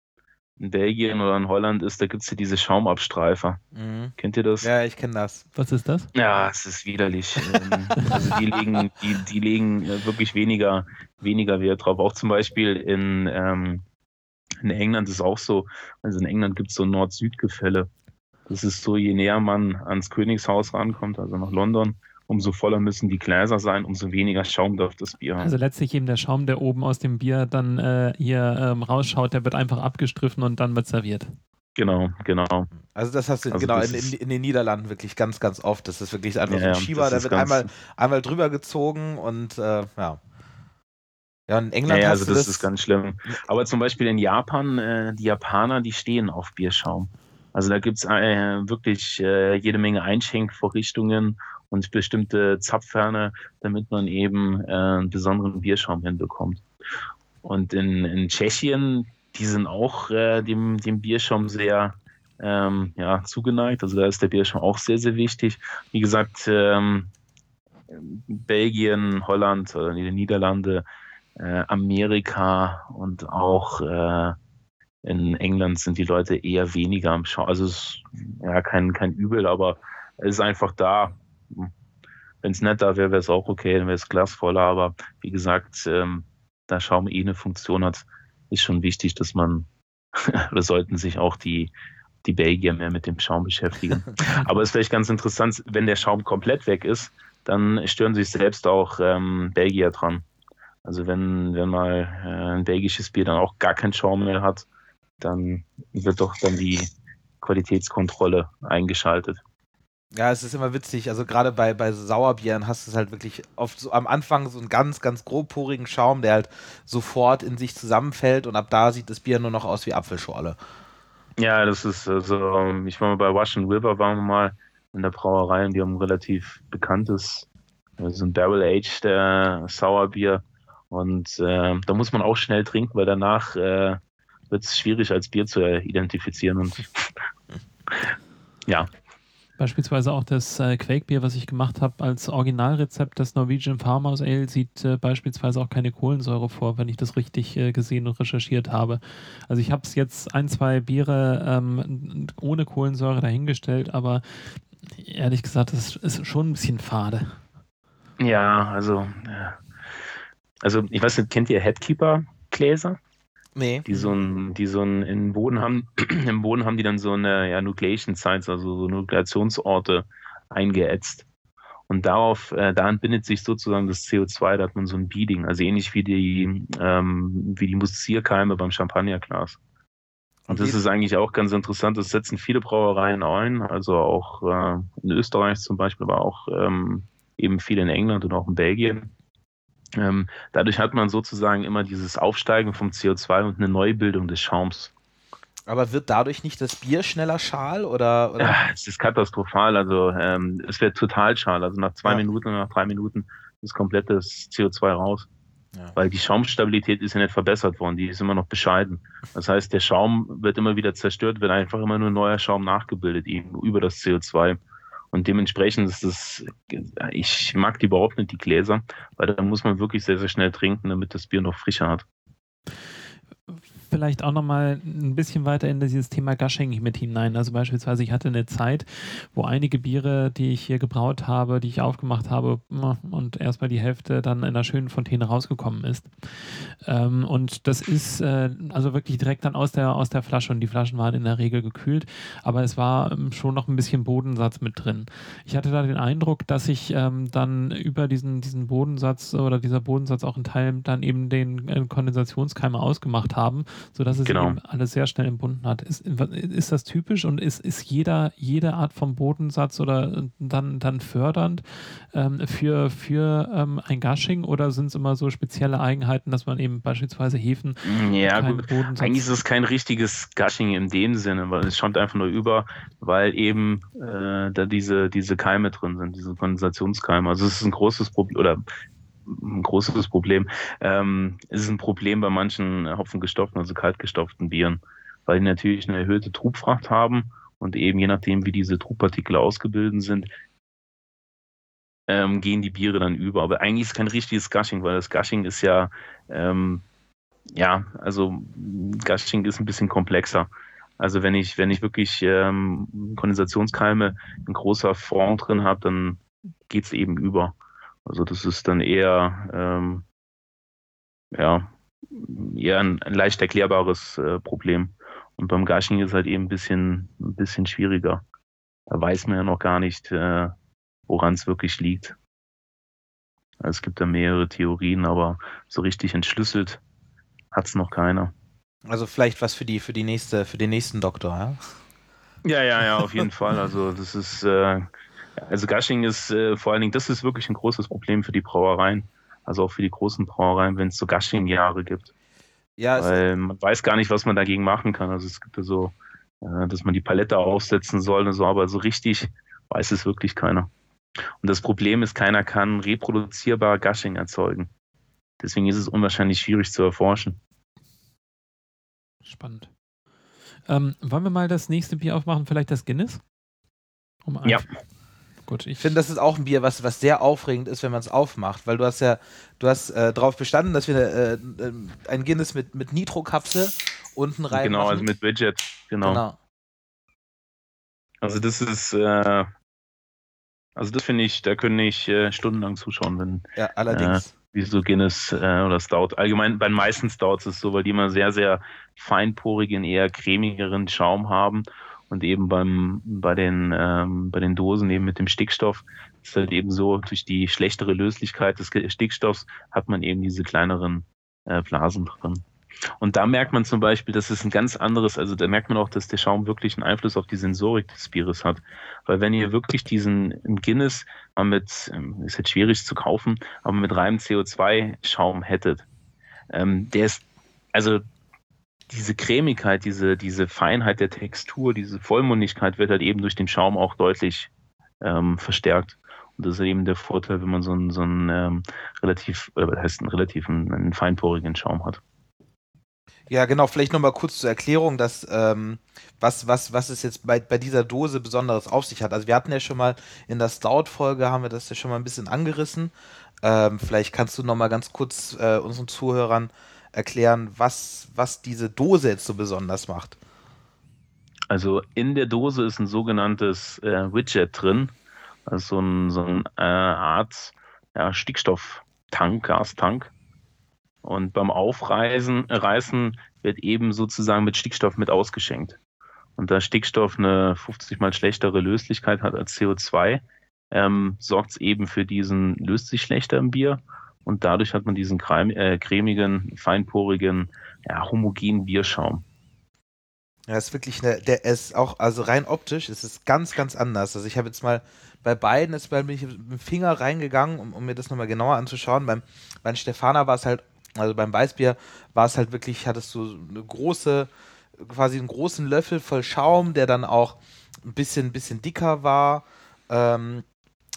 in Belgien oder in Holland ist, da gibt es ja diese Schaumabstreifer. Mhm. Kennt ihr das? Ja, ich kenne das. Was ist das? Ja, es ist widerlich. Ähm, also die legen, die, die legen äh, wirklich weniger, weniger Wert drauf. Auch zum Beispiel in, ähm, in England ist es auch so, also in England gibt es so Nord-Süd-Gefälle. Das ist so, je näher man ans Königshaus rankommt, also nach London, umso voller müssen die Gläser sein, umso weniger Schaum darf das Bier haben. Also letztlich eben der Schaum, der oben aus dem Bier dann äh, hier ähm, rausschaut, der wird einfach abgestriffen und dann wird serviert. Genau, genau. Also das hast du also genau in, in, in, den Niederlanden wirklich ganz, ganz oft. Das ist wirklich einfach ja, so ein Schieber, der wird einmal, einmal drüber gezogen und äh, ja. Ja, in England ja, also das, das, ist ganz schlimm. Aber zum Beispiel in Japan, äh, die Japaner, die stehen auf Bierschaum. Also da gibt es äh, wirklich äh, jede Menge Einschenkvorrichtungen und bestimmte Zapfhörner, damit man eben äh, einen besonderen Bierschaum hinbekommt. Und in, in Tschechien, die sind auch äh, dem, dem Bierschaum sehr ähm, ja, zugeneigt. Also da ist der Bierschaum auch sehr, sehr wichtig. Wie gesagt, ähm, Belgien, Holland, äh, die Niederlande, äh, Amerika und auch äh, in England sind die Leute eher weniger am Schauen. Also es ist ja kein, kein Übel, aber es ist einfach da. Wenn es nicht da wäre, wäre es auch okay, dann wäre es glasvoller. Aber wie gesagt, ähm, da Schaum eh eine Funktion hat, ist schon wichtig, dass man, oder sollten sich auch die, die Belgier mehr mit dem Schaum beschäftigen. Aber es ist vielleicht ganz interessant, wenn der Schaum komplett weg ist, dann stören sich selbst auch ähm, Belgier dran. Also wenn, wenn mal äh, ein belgisches Bier dann auch gar keinen Schaum mehr hat, dann wird doch dann die Qualitätskontrolle eingeschaltet. Ja, es ist immer witzig. Also gerade bei, bei Sauerbieren hast du es halt wirklich oft so am Anfang so einen ganz, ganz grobporigen Schaum, der halt sofort in sich zusammenfällt und ab da sieht das Bier nur noch aus wie Apfelschorle. Ja, das ist also, ich war mal bei Wash and River, waren wir mal in der Brauerei und die haben ein relativ bekanntes, so ein Barrel-Aged äh, Sauerbier und äh, da muss man auch schnell trinken, weil danach äh, wird es schwierig als Bier zu identifizieren. Und ja. Beispielsweise auch das äh, Quakebier, was ich gemacht habe als Originalrezept, das Norwegian Farmers Ale, sieht äh, beispielsweise auch keine Kohlensäure vor, wenn ich das richtig äh, gesehen und recherchiert habe. Also ich habe es jetzt ein, zwei Biere ähm, ohne Kohlensäure dahingestellt, aber ehrlich gesagt, das ist schon ein bisschen fade. Ja, also, also ich weiß nicht, kennt ihr Headkeeper-Gläser? Nee. Die so ein, die so ein, im Boden haben, im Boden haben die dann so eine ja, Nucleation Sites, also so Nukleationsorte eingeätzt. Und darauf, äh, da entbindet sich sozusagen das CO2, da hat man so ein Beading, also ähnlich wie die, ähm, wie die Musizierkeime beim Champagnerglas. Und das ist eigentlich auch ganz interessant. Das setzen viele Brauereien ein, also auch äh, in Österreich zum Beispiel, aber auch ähm, eben viel in England und auch in Belgien. Ähm, dadurch hat man sozusagen immer dieses Aufsteigen vom CO2 und eine Neubildung des Schaums. Aber wird dadurch nicht das Bier schneller schal oder? oder? Ja, es ist katastrophal. Also ähm, es wird total schal. Also nach zwei ja. Minuten oder nach drei Minuten ist komplett das CO2 raus. Ja. Weil die Schaumstabilität ist ja nicht verbessert worden, die ist immer noch bescheiden. Das heißt, der Schaum wird immer wieder zerstört, wird einfach immer nur neuer Schaum nachgebildet, eben über das CO2. Und dementsprechend ist es, ich mag die überhaupt nicht, die Gläser, weil da muss man wirklich sehr, sehr schnell trinken, damit das Bier noch frischer hat vielleicht auch nochmal ein bisschen weiter in dieses Thema Gushing mit hinein. Also beispielsweise, ich hatte eine Zeit, wo einige Biere, die ich hier gebraut habe, die ich aufgemacht habe und erstmal die Hälfte dann in einer schönen Fontäne rausgekommen ist. Ähm, und das ist äh, also wirklich direkt dann aus der, aus der Flasche und die Flaschen waren in der Regel gekühlt, aber es war ähm, schon noch ein bisschen Bodensatz mit drin. Ich hatte da den Eindruck, dass ich ähm, dann über diesen, diesen Bodensatz oder dieser Bodensatz auch in Teilen dann eben den äh, Kondensationskeime ausgemacht haben sodass es genau. eben alles sehr schnell entbunden hat. Ist, ist das typisch und ist, ist jeder, jede Art vom Bodensatz oder dann, dann fördernd ähm, für, für ähm, ein Gushing oder sind es immer so spezielle Eigenheiten, dass man eben beispielsweise Hefen ja, gut. Bodensatz Eigentlich ist es kein richtiges Gushing in dem Sinne, weil es schäumt einfach nur über, weil eben äh, da diese, diese Keime drin sind, diese Kondensationskeime. Also es ist ein großes Problem oder ein großes Problem. Ähm, es ist ein Problem bei manchen hopfengestopften, also kaltgestopften Bieren, weil die natürlich eine erhöhte Trubfracht haben und eben je nachdem, wie diese Trubpartikel ausgebildet sind, ähm, gehen die Biere dann über. Aber eigentlich ist es kein richtiges Gushing, weil das Gushing ist ja, ähm, ja, also Gushing ist ein bisschen komplexer. Also wenn ich, wenn ich wirklich ähm, Kondensationskeime in großer Form drin habe, dann geht es eben über. Also das ist dann eher, ähm, ja, eher ein, ein leicht erklärbares äh, Problem. Und beim Gashing ist halt eben ein bisschen, ein bisschen schwieriger. Da weiß man ja noch gar nicht, äh, woran es wirklich liegt. Es gibt da mehrere Theorien, aber so richtig entschlüsselt hat es noch keiner. Also vielleicht was für die, für die nächste, für den nächsten Doktor, ja? Ja, ja, ja, auf jeden Fall. Also das ist, äh, also Gushing ist äh, vor allen Dingen, das ist wirklich ein großes Problem für die Brauereien. Also auch für die großen Brauereien, wenn es so Gushing-Jahre gibt. Ja, Weil man weiß gar nicht, was man dagegen machen kann. Also es gibt ja so, äh, dass man die Palette aufsetzen soll und so, aber so richtig weiß es wirklich keiner. Und das Problem ist, keiner kann reproduzierbar Gushing erzeugen. Deswegen ist es unwahrscheinlich schwierig zu erforschen. Spannend. Ähm, wollen wir mal das nächste Bier aufmachen, vielleicht das Guinness? Um ja. Gut, ich finde, das ist auch ein Bier, was, was sehr aufregend ist, wenn man es aufmacht, weil du hast ja, du hast äh, darauf bestanden, dass wir äh, äh, ein Guinness mit, mit Nitro-Kapsel unten rein. Genau, machen. also mit Widget, genau. genau. Also das ist, äh, also das finde ich, da können ich äh, stundenlang zuschauen, wenn. Ja, allerdings. Äh, wie so Guinness äh, oder Stout. Allgemein bei den meisten Stouts ist es so, weil die immer sehr, sehr feinporigen, eher cremigeren Schaum haben und eben beim, bei, den, ähm, bei den Dosen eben mit dem Stickstoff ist halt eben so, durch die schlechtere Löslichkeit des Stickstoffs hat man eben diese kleineren äh, Blasen drin. Und da merkt man zum Beispiel, dass es ein ganz anderes, also da merkt man auch, dass der Schaum wirklich einen Einfluss auf die Sensorik des Bieres hat. Weil wenn ihr wirklich diesen Guinness mal mit, ähm, ist jetzt schwierig zu kaufen, aber mit reinem CO2-Schaum hättet, ähm, der ist, also diese Cremigkeit, diese, diese Feinheit der Textur, diese Vollmundigkeit wird halt eben durch den Schaum auch deutlich ähm, verstärkt. Und das ist eben der Vorteil, wenn man so einen, so einen ähm, relativ, oder was heißt einen relativ einen, feinporigen Schaum hat. Ja, genau, vielleicht nochmal kurz zur Erklärung, dass ähm, was, was, was es jetzt bei, bei dieser Dose Besonderes auf sich hat. Also wir hatten ja schon mal in der Stout-Folge, haben wir das ja schon mal ein bisschen angerissen. Ähm, vielleicht kannst du nochmal ganz kurz äh, unseren Zuhörern erklären, was, was diese Dose jetzt so besonders macht. Also in der Dose ist ein sogenanntes äh, Widget drin, also so eine so ein, äh, Art ja, Stickstofftank, Gastank. Und beim Aufreißen Reißen wird eben sozusagen mit Stickstoff mit ausgeschenkt. Und da Stickstoff eine 50 mal schlechtere Löslichkeit hat als CO2, ähm, sorgt es eben für diesen, löst sich schlechter im Bier und dadurch hat man diesen äh, cremigen, feinporigen, ja, homogenen Bierschaum. Ja, ist wirklich eine, der ist auch, also rein optisch ist es ganz, ganz anders. Also ich habe jetzt mal bei beiden, jetzt bin ich mit dem Finger reingegangen, um, um mir das nochmal genauer anzuschauen. Beim, beim Stefana war es halt, also beim Weißbier war es halt wirklich, hattest du eine große, quasi einen großen Löffel voll Schaum, der dann auch ein bisschen, ein bisschen dicker war. Ähm,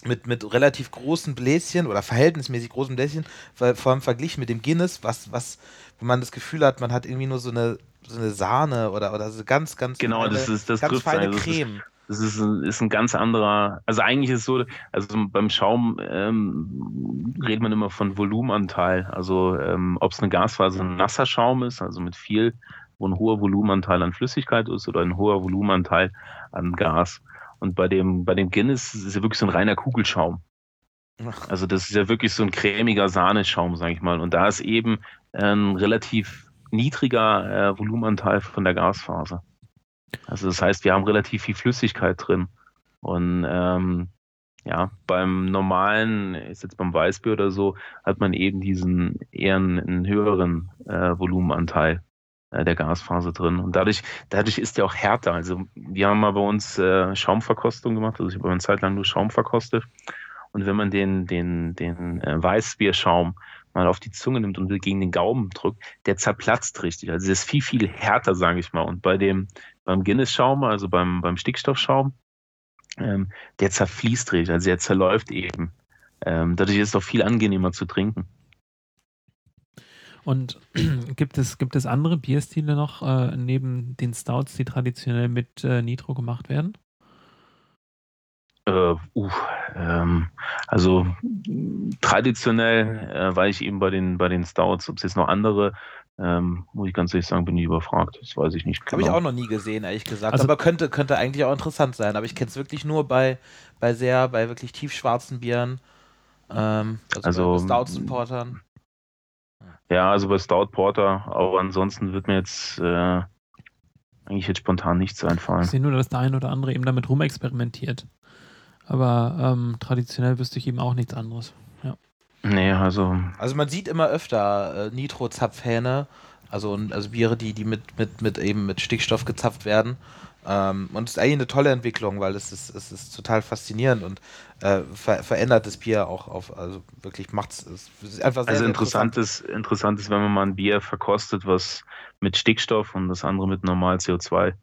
mit, mit relativ großen Bläschen oder verhältnismäßig großen Bläschen, vor allem verglichen mit dem Guinness, was, was, wenn man das Gefühl hat, man hat irgendwie nur so eine, so eine Sahne oder, oder so ganz, ganz genau, feine, das ist das ganz feine also Creme. das ist ein, ist ein ganz anderer, also eigentlich ist es so, also beim Schaum ähm, redet man immer von Volumenanteil, also ähm, ob es eine Gasphase ein nasser Schaum ist, also mit viel, wo ein hoher Volumenanteil an Flüssigkeit ist oder ein hoher Volumenanteil an Gas. Und bei dem, bei dem Guinness ist es ja wirklich so ein reiner Kugelschaum. Also das ist ja wirklich so ein cremiger Sahneschaum, sage ich mal. Und da ist eben ein relativ niedriger äh, Volumenanteil von der Gasphase. Also das heißt, wir haben relativ viel Flüssigkeit drin. Und ähm, ja, beim normalen, ist jetzt beim Weißbier oder so, hat man eben diesen eher einen, höheren äh, Volumenanteil der Gasphase drin. Und dadurch, dadurch ist der auch härter. Also wir haben mal bei uns äh, Schaumverkostung gemacht. Also ich habe eine Zeit lang nur Schaum verkostet. Und wenn man den, den, den äh, Weißbierschaum mal auf die Zunge nimmt und gegen den Gaumen drückt, der zerplatzt richtig. Also der ist viel, viel härter, sage ich mal. Und bei dem, beim Guinness-Schaum, also beim, beim Stickstoffschaum, ähm, der zerfließt richtig, also der zerläuft eben. Ähm, dadurch ist es auch viel angenehmer zu trinken. Und gibt es, gibt es andere Bierstile noch äh, neben den Stouts, die traditionell mit äh, Nitro gemacht werden? Äh, uh, ähm, also traditionell äh, war ich eben bei den, bei den Stouts, ob es jetzt noch andere, ähm, muss ich ganz ehrlich sagen, bin ich überfragt. Das weiß ich nicht. Genau. Habe ich auch noch nie gesehen, ehrlich gesagt. Also, aber könnte, könnte eigentlich auch interessant sein. Aber ich kenne es wirklich nur bei, bei sehr, bei wirklich tiefschwarzen Bieren. Ähm, also, also bei Stouts und Portern. Ja, also bei Stout Porter, aber ansonsten wird mir jetzt äh, eigentlich jetzt spontan nichts einfallen. Ich sehe nur, dass der eine oder andere eben damit rumexperimentiert. Aber ähm, traditionell wüsste ich eben auch nichts anderes. Ja. Nee, also. Also man sieht immer öfter äh, Nitro-Zapfhähne, also, also Biere, die, die mit, mit, mit eben mit Stickstoff gezapft werden. Ähm, und es ist eigentlich eine tolle Entwicklung, weil es ist, es ist total faszinierend und äh, ver verändert das Bier auch auf, also wirklich macht es einfach sehr Also interessant, ist, interessant ist, wenn man mal ein Bier verkostet, was mit Stickstoff und das andere mit normal CO2.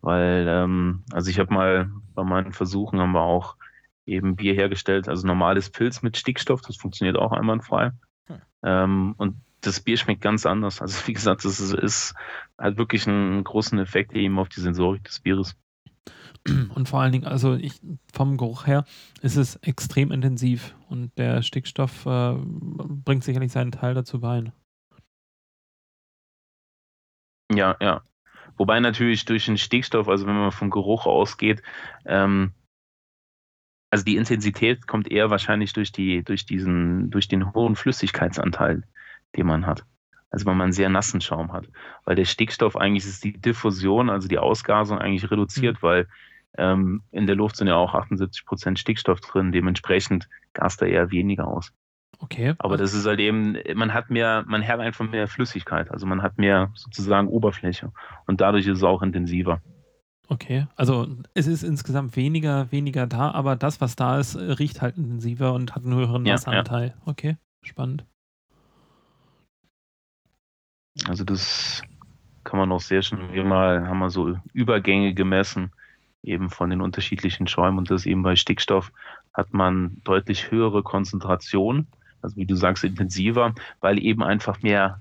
Weil, ähm, also ich habe mal bei meinen Versuchen haben wir auch eben Bier hergestellt, also normales Pilz mit Stickstoff, das funktioniert auch einwandfrei. Hm. Ähm, und das Bier schmeckt ganz anders. Also wie gesagt, das ist, ist halt wirklich einen großen Effekt eben auf die Sensorik des Bieres. Und vor allen Dingen, also ich, vom Geruch her ist es extrem intensiv und der Stickstoff äh, bringt sicherlich seinen Teil dazu bei. Ja, ja. Wobei natürlich durch den Stickstoff, also wenn man vom Geruch ausgeht, ähm, also die Intensität kommt eher wahrscheinlich durch die, durch diesen, durch den hohen Flüssigkeitsanteil, den man hat. Also wenn man einen sehr nassen Schaum hat. Weil der Stickstoff eigentlich ist die Diffusion, also die Ausgasung eigentlich reduziert, mhm. weil ähm, in der Luft sind ja auch 78 Prozent Stickstoff drin, dementsprechend gast da eher weniger aus. Okay. Aber das ist halt eben, man hat mehr, man hat einfach mehr Flüssigkeit, also man hat mehr sozusagen Oberfläche und dadurch ist es auch intensiver. Okay, also es ist insgesamt weniger, weniger da, aber das, was da ist, riecht halt intensiver und hat einen höheren Wasseranteil. Ja, ja. Okay, spannend. Also das kann man auch sehr schön, wir mal haben wir so Übergänge gemessen, eben von den unterschiedlichen Schäumen und das eben bei Stickstoff hat man deutlich höhere Konzentration, also wie du sagst, intensiver, weil eben einfach mehr,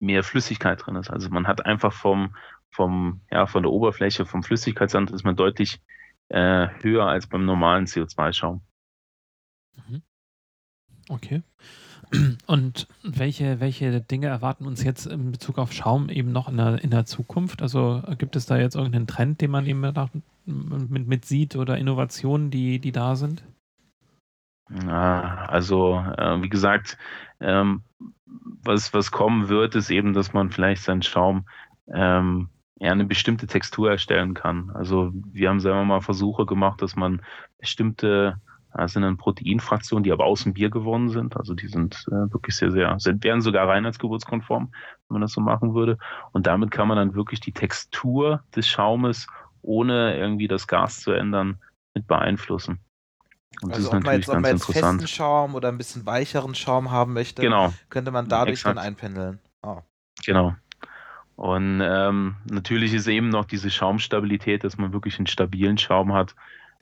mehr Flüssigkeit drin ist. Also man hat einfach vom, vom, ja, von der Oberfläche, vom Flüssigkeitsanteil ist man deutlich äh, höher als beim normalen CO2-Schaum. Mhm. Okay. Und welche, welche Dinge erwarten uns jetzt in Bezug auf Schaum eben noch in der, in der Zukunft? Also gibt es da jetzt irgendeinen Trend, den man eben mit, mit sieht oder Innovationen, die, die da sind? Also, äh, wie gesagt, ähm, was, was kommen wird, ist eben, dass man vielleicht seinen Schaum ähm, ja, eine bestimmte Textur erstellen kann. Also wir haben selber mal Versuche gemacht, dass man bestimmte das sind dann Proteinfraktionen, die aber aus dem Bier gewonnen sind. Also die sind äh, wirklich sehr, sehr, sind, wären sogar reinheitsgeburtskonform, wenn man das so machen würde. Und damit kann man dann wirklich die Textur des Schaumes, ohne irgendwie das Gas zu ändern, mit beeinflussen. Und also das ist natürlich man jetzt, ob man jetzt festen Schaum oder ein bisschen weicheren Schaum haben möchte, genau. könnte man dadurch Exakt. dann einpendeln. Oh. Genau. Und ähm, natürlich ist eben noch diese Schaumstabilität, dass man wirklich einen stabilen Schaum hat.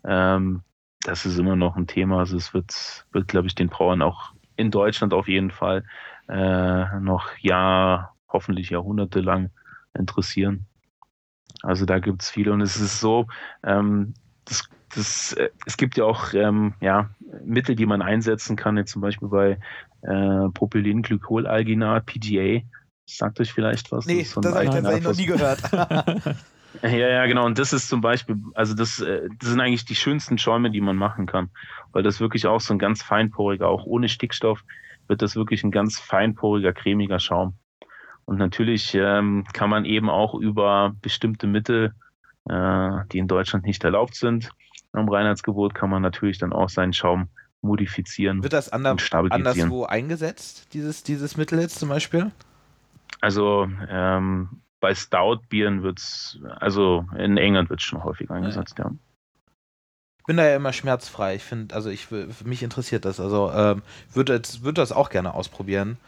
Ähm, das ist immer noch ein Thema. Also es wird, wird glaube ich, den Brauern auch in Deutschland auf jeden Fall äh, noch Jahr, hoffentlich Jahrhunderte lang interessieren. Also da gibt es viele und es ist so, ähm, das, das, äh, es gibt ja auch ähm, ja, Mittel, die man einsetzen kann, jetzt zum Beispiel bei äh, Propylenglycolalginat, PGA. Sagt euch vielleicht was? Nee, das, das habe ich tatsächlich noch nie gehört. ja, ja, genau. Und das ist zum Beispiel, also das, äh, das sind eigentlich die schönsten Schäume, die man machen kann, weil das wirklich auch so ein ganz feinporiger, auch ohne Stickstoff, wird das wirklich ein ganz feinporiger, cremiger Schaum. Und natürlich ähm, kann man eben auch über bestimmte Mittel, äh, die in Deutschland nicht erlaubt sind, am Reinheitsgebot, kann man natürlich dann auch seinen Schaum modifizieren. Wird das ander anderswo eingesetzt, dieses, dieses Mittel jetzt zum Beispiel? Also ähm, bei Stout-Bieren wird es, also in England wird es schon häufig eingesetzt, ja. ja. Ich bin da ja immer schmerzfrei. Ich finde, also ich, mich interessiert das. Also ähm, würde würd das auch gerne ausprobieren.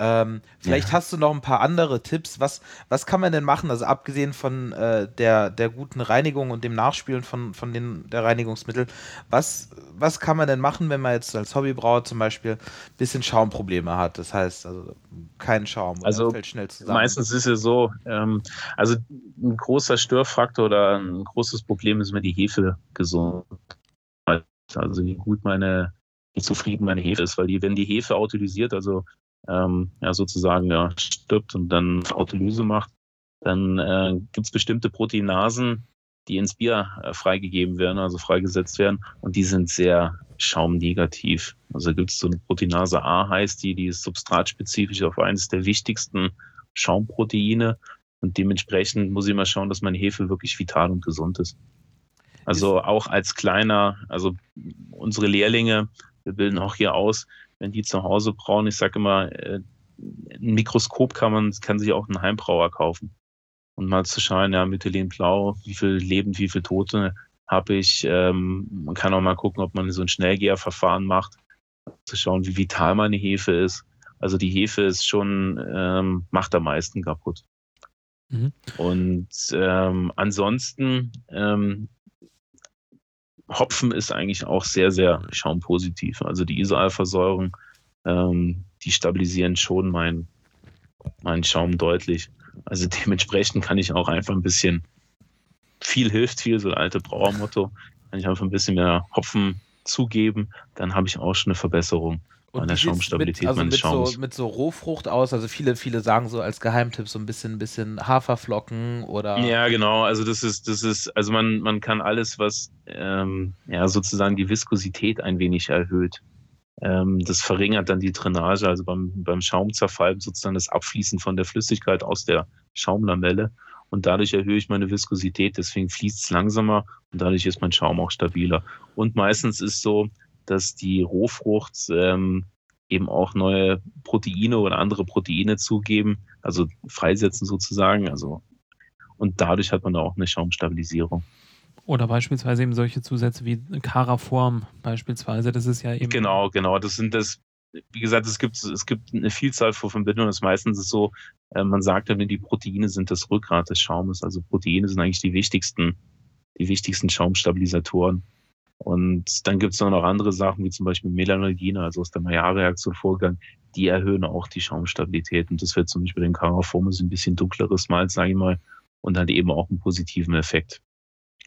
Ähm, vielleicht ja. hast du noch ein paar andere Tipps. Was, was kann man denn machen? Also abgesehen von äh, der, der guten Reinigung und dem Nachspülen von, von den, der Reinigungsmittel, was, was kann man denn machen, wenn man jetzt als Hobbybrauer zum Beispiel ein bisschen Schaumprobleme hat? Das heißt, also kein Schaum also fällt schnell zusammen. Meistens ist es so, ähm, also ein großer Störfaktor oder ein großes Problem ist immer die Hefe gesund. Also wie gut meine, wie zufrieden meine Hefe ist, weil die, wenn die Hefe autolysiert, also ähm, ja, sozusagen ja, stirbt und dann Autolyse macht, dann äh, gibt es bestimmte Proteinasen, die ins Bier äh, freigegeben werden, also freigesetzt werden, und die sind sehr schaumnegativ. Also gibt es so eine Proteinase A, heißt die, die ist substratspezifisch auf eines der wichtigsten Schaumproteine. Und dementsprechend muss ich mal schauen, dass meine Hefe wirklich vital und gesund ist. Also auch als kleiner, also unsere Lehrlinge, wir bilden auch hier aus, wenn die zu Hause brauen, ich sage immer, äh, ein Mikroskop kann man, kann sich auch ein Heimbrauer kaufen. Und mal zu schauen, ja, Methylen Blau, wie viel Leben, wie viel Tote habe ich. Ähm, man kann auch mal gucken, ob man so ein Schnellgärverfahren macht, zu schauen, wie vital meine Hefe ist. Also die Hefe ist schon, ähm, macht am meisten kaputt. Mhm. Und ähm, ansonsten, ähm, Hopfen ist eigentlich auch sehr, sehr schaumpositiv. Also die Isoalversäurung, ähm, die stabilisieren schon meinen mein Schaum deutlich. Also dementsprechend kann ich auch einfach ein bisschen, viel hilft viel, so ein alte Brauermotto, kann ich einfach ein bisschen mehr Hopfen zugeben, dann habe ich auch schon eine Verbesserung. Und an der Schaumstabilität mit, also meines mit Schaums. So, mit so Rohfrucht aus, also viele, viele sagen so als Geheimtipp so ein bisschen, bisschen Haferflocken oder. Ja, genau. Also das ist, das ist, also man, man kann alles, was ähm, ja sozusagen die Viskosität ein wenig erhöht. Ähm, das verringert dann die Drainage, also beim, beim Schaumzerfall sozusagen das Abfließen von der Flüssigkeit aus der Schaumlamelle. Und dadurch erhöhe ich meine Viskosität, deswegen fließt es langsamer und dadurch ist mein Schaum auch stabiler. Und meistens ist so, dass die Rohfrucht ähm, eben auch neue Proteine oder andere Proteine zugeben, also freisetzen sozusagen. Also und dadurch hat man da auch eine Schaumstabilisierung. Oder beispielsweise eben solche Zusätze wie Caraform beispielsweise. Das ist ja eben. Genau, genau. Das sind das, wie gesagt, es gibt, es gibt eine Vielzahl von Verbindungen. Das ist meistens so, äh, man sagt dann, die Proteine sind das Rückgrat des Schaumes. Also Proteine sind eigentlich die wichtigsten, die wichtigsten Schaumstabilisatoren. Und dann gibt es noch andere Sachen, wie zum Beispiel Melanogene, also aus der Maillard-Reaktion Vorgang, die erhöhen auch die Schaumstabilität. Und das wird zum Beispiel den Caraformus ein bisschen dunkleres Malz, sage ich mal, und hat eben auch einen positiven Effekt.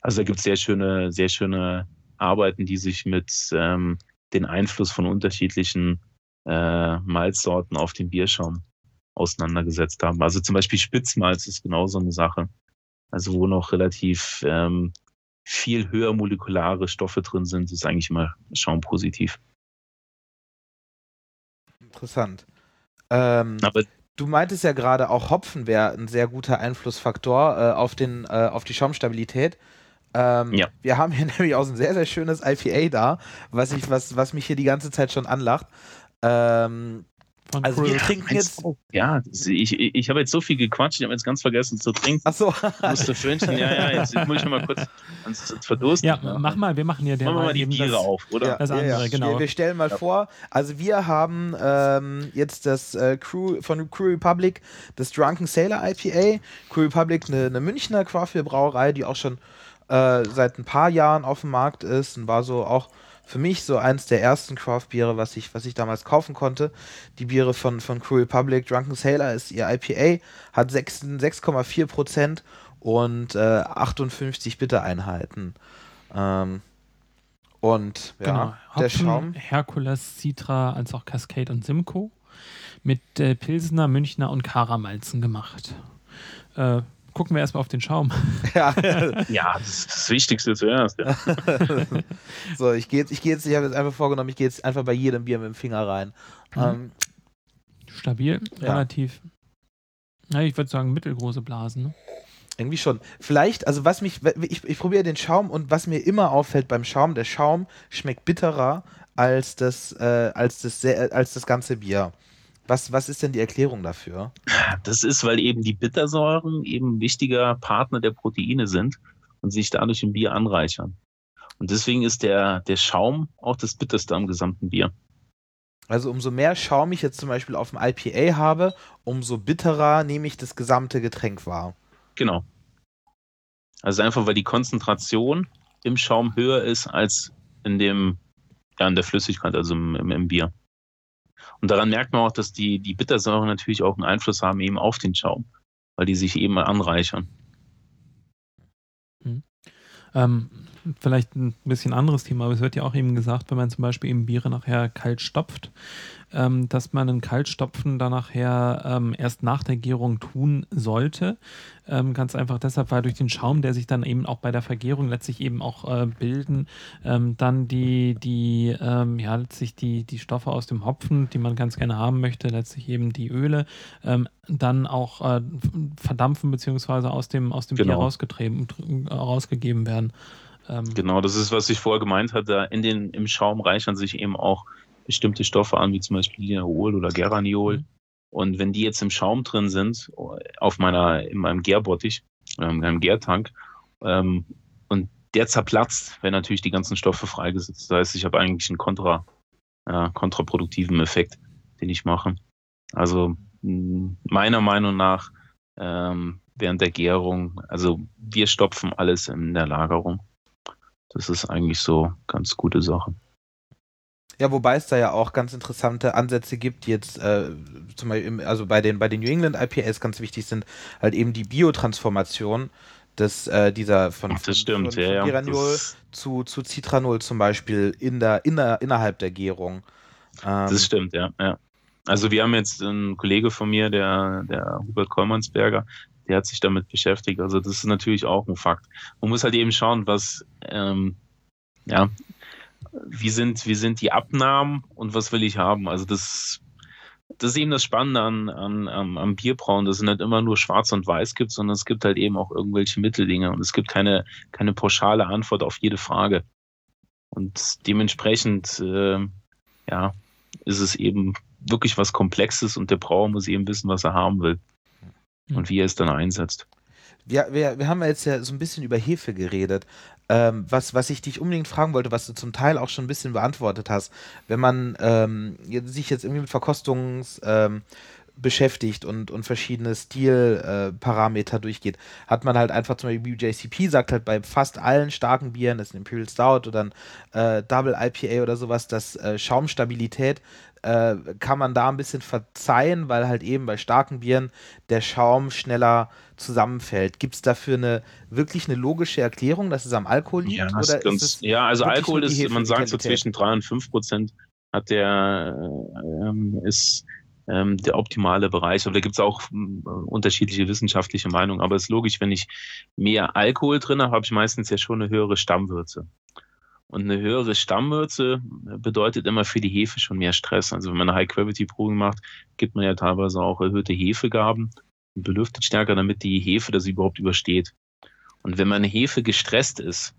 Also da gibt es sehr schöne, sehr schöne Arbeiten, die sich mit ähm, den Einfluss von unterschiedlichen äh, Malzsorten auf den Bierschaum auseinandergesetzt haben. Also zum Beispiel Spitzmalz ist genauso eine Sache. Also wo noch relativ ähm, viel höher molekulare Stoffe drin sind, ist eigentlich immer schaumpositiv. Interessant. Ähm, Aber du meintest ja gerade, auch Hopfen wäre ein sehr guter Einflussfaktor äh, auf, den, äh, auf die Schaumstabilität. Ähm, ja. Wir haben hier nämlich auch ein sehr, sehr schönes IPA da, was, ich, was, was mich hier die ganze Zeit schon anlacht. Ähm, von also wir trinken jetzt. Ja, ich, ich habe jetzt so viel gequatscht, ich habe jetzt ganz vergessen zu trinken. Ach so. musste fünchen, ja, ja, jetzt muss ich mal kurz ans Verdursten. Ja, ja, mach mal, wir machen hier der Machen wir mal die Biere auf, oder? Ja, das andere, genau. Wir, wir, stellen mal vor, also wir haben ähm, jetzt das äh, Crew von Crew Republic, das Drunken Sailor IPA. Crew Republic, eine, eine Münchner Craftbeer-Brauerei, die auch schon äh, seit ein paar Jahren auf dem Markt ist und war so auch für mich so eins der ersten Craft-Biere, was ich, was ich damals kaufen konnte. Die Biere von, von Crew Republic. Drunken Sailor ist ihr IPA, hat 6,4% und äh, 58 Bittereinheiten. Ähm, und ja, genau. der Hopfen, Schaum. Herkules, Citra, als auch Cascade und Simcoe. Mit äh, Pilsener, Münchner und Karamalzen gemacht. Äh, gucken wir erstmal auf den Schaum. Ja. Ja, das ist das Wichtigste zuerst. Ja. so, ich gehe jetzt, ich gehe jetzt, ich habe jetzt einfach vorgenommen, ich gehe jetzt einfach bei jedem Bier mit dem Finger rein. Mhm. Ähm, Stabil, Ja. relativ. Ja, ich würde sagen, mittelgroße Blasen. Ne? Irgendwie schon. Vielleicht, also was mich, ich, ich probiere den Schaum und was mir immer auffällt beim Schaum, der Schaum schmeckt bitterer als das, äh, als das, sehr- als das ganze Bier. Was, was ist denn die Erklärung dafür? Das ist, weil eben die Bittersäuren eben wichtiger Partner der Proteine sind und sich dadurch im Bier anreichern. Und deswegen ist der, der Schaum auch das bitterste am gesamten Bier. Also umso mehr Schaum ich jetzt zum Beispiel auf dem IPA habe, umso bitterer nehme ich das gesamte Getränk wahr. Genau. Also einfach, weil die Konzentration im Schaum höher ist als in dem, ja, in der Flüssigkeit, also im, im, im Bier. Und daran merkt man auch, dass die, die Bittersäuren natürlich auch einen Einfluss haben eben auf den Schaum, weil die sich eben anreichern. Ähm, vielleicht ein bisschen anderes Thema, aber es wird ja auch eben gesagt, wenn man zum Beispiel eben Biere nachher kalt stopft, ähm, dass man ein Kaltstopfen dann nachher ähm, erst nach der Gärung tun sollte. Ähm, ganz einfach deshalb, weil durch den Schaum, der sich dann eben auch bei der Vergärung letztlich eben auch äh, bilden, ähm, dann die, die, ähm, ja, letztlich die, die Stoffe aus dem Hopfen, die man ganz gerne haben möchte, letztlich eben die Öle, ähm, dann auch äh, verdampfen beziehungsweise aus dem, aus dem Bier Genau. rausgetrieben, äh, rausgegeben werden. Genau, das ist, was ich vorher gemeint hatte. In den, Im Schaum reichern sich eben auch bestimmte Stoffe an, wie zum Beispiel Linalol oder Geraniol. Mhm. Und wenn die jetzt im Schaum drin sind, auf meiner, in meinem Gärbottich, äh, in meinem Gärtank, ähm, und der zerplatzt, werden natürlich die ganzen Stoffe freigesetzt. Das heißt, ich habe eigentlich einen kontra, äh, kontraproduktiven Effekt, den ich mache. Also meiner Meinung nach ähm, während der Gärung, also wir stopfen alles in der Lagerung. Das ist eigentlich so ganz gute Sache. Ja, wobei es da ja auch ganz interessante Ansätze gibt, die jetzt äh, zum Beispiel, im, also bei den, bei den New England IPAs ganz wichtig sind, halt eben die Biotransformation des, äh, dieser von, Ach, das stimmt, von, ja, von ja. Geraniol Das, zu, zu Citranol zum Beispiel in der, inner, innerhalb der Gärung. Ähm, das stimmt, ja, ja. Also wir haben jetzt einen Kollege von mir, der, der Hubert Kollmannsberger, der hat sich damit beschäftigt. Also das ist natürlich auch ein Fakt. Man muss halt eben schauen, was, ähm, ja, wie sind, wie sind die Abnahmen und was will ich haben? Also das, das ist eben das Spannende an, an, am, am Bierbrauen, dass es nicht immer nur schwarz und weiß gibt, sondern es gibt halt eben auch irgendwelche Mitteldinge und es gibt keine, keine pauschale Antwort auf jede Frage. Und dementsprechend, äh, ja, ist es eben wirklich was Komplexes und der Brauer muss eben wissen, was er haben will und wie er es dann einsetzt. Wir, wir, wir haben ja jetzt ja so ein bisschen über Hefe geredet. Ähm, was, was ich dich unbedingt fragen wollte, was du zum Teil auch schon ein bisschen beantwortet hast, wenn man ähm, sich jetzt irgendwie mit Verkostungs ähm, beschäftigt und, und verschiedene Stilparameter äh, durchgeht, hat man halt einfach zum Beispiel BJCP sagt halt bei fast allen starken Bieren, das ist ein Imperial Stout oder ein äh, Double IPA oder sowas, dass äh, Schaumstabilität äh, kann man da ein bisschen verzeihen, weil halt eben bei starken Bieren der Schaum schneller zusammenfällt. Gibt es dafür eine wirklich eine logische Erklärung, dass es am Alkohol liegt? Ja, oder ganz, ja also Alkohol ist, man sagt so zwischen drei und fünf Prozent hat der äh, ähm, ist ähm, der optimale Bereich. Aber da gibt es auch ähm, unterschiedliche wissenschaftliche Meinungen. Aber es ist logisch, wenn ich mehr Alkohol drin habe, habe ich meistens ja schon eine höhere Stammwürze. Und eine höhere Stammwürze bedeutet immer für die Hefe schon mehr Stress. Also wenn man eine High-Quality-Probe macht, gibt man ja teilweise auch erhöhte Hefegaben und belüftet stärker, damit die Hefe das überhaupt übersteht. Und wenn meine Hefe gestresst ist,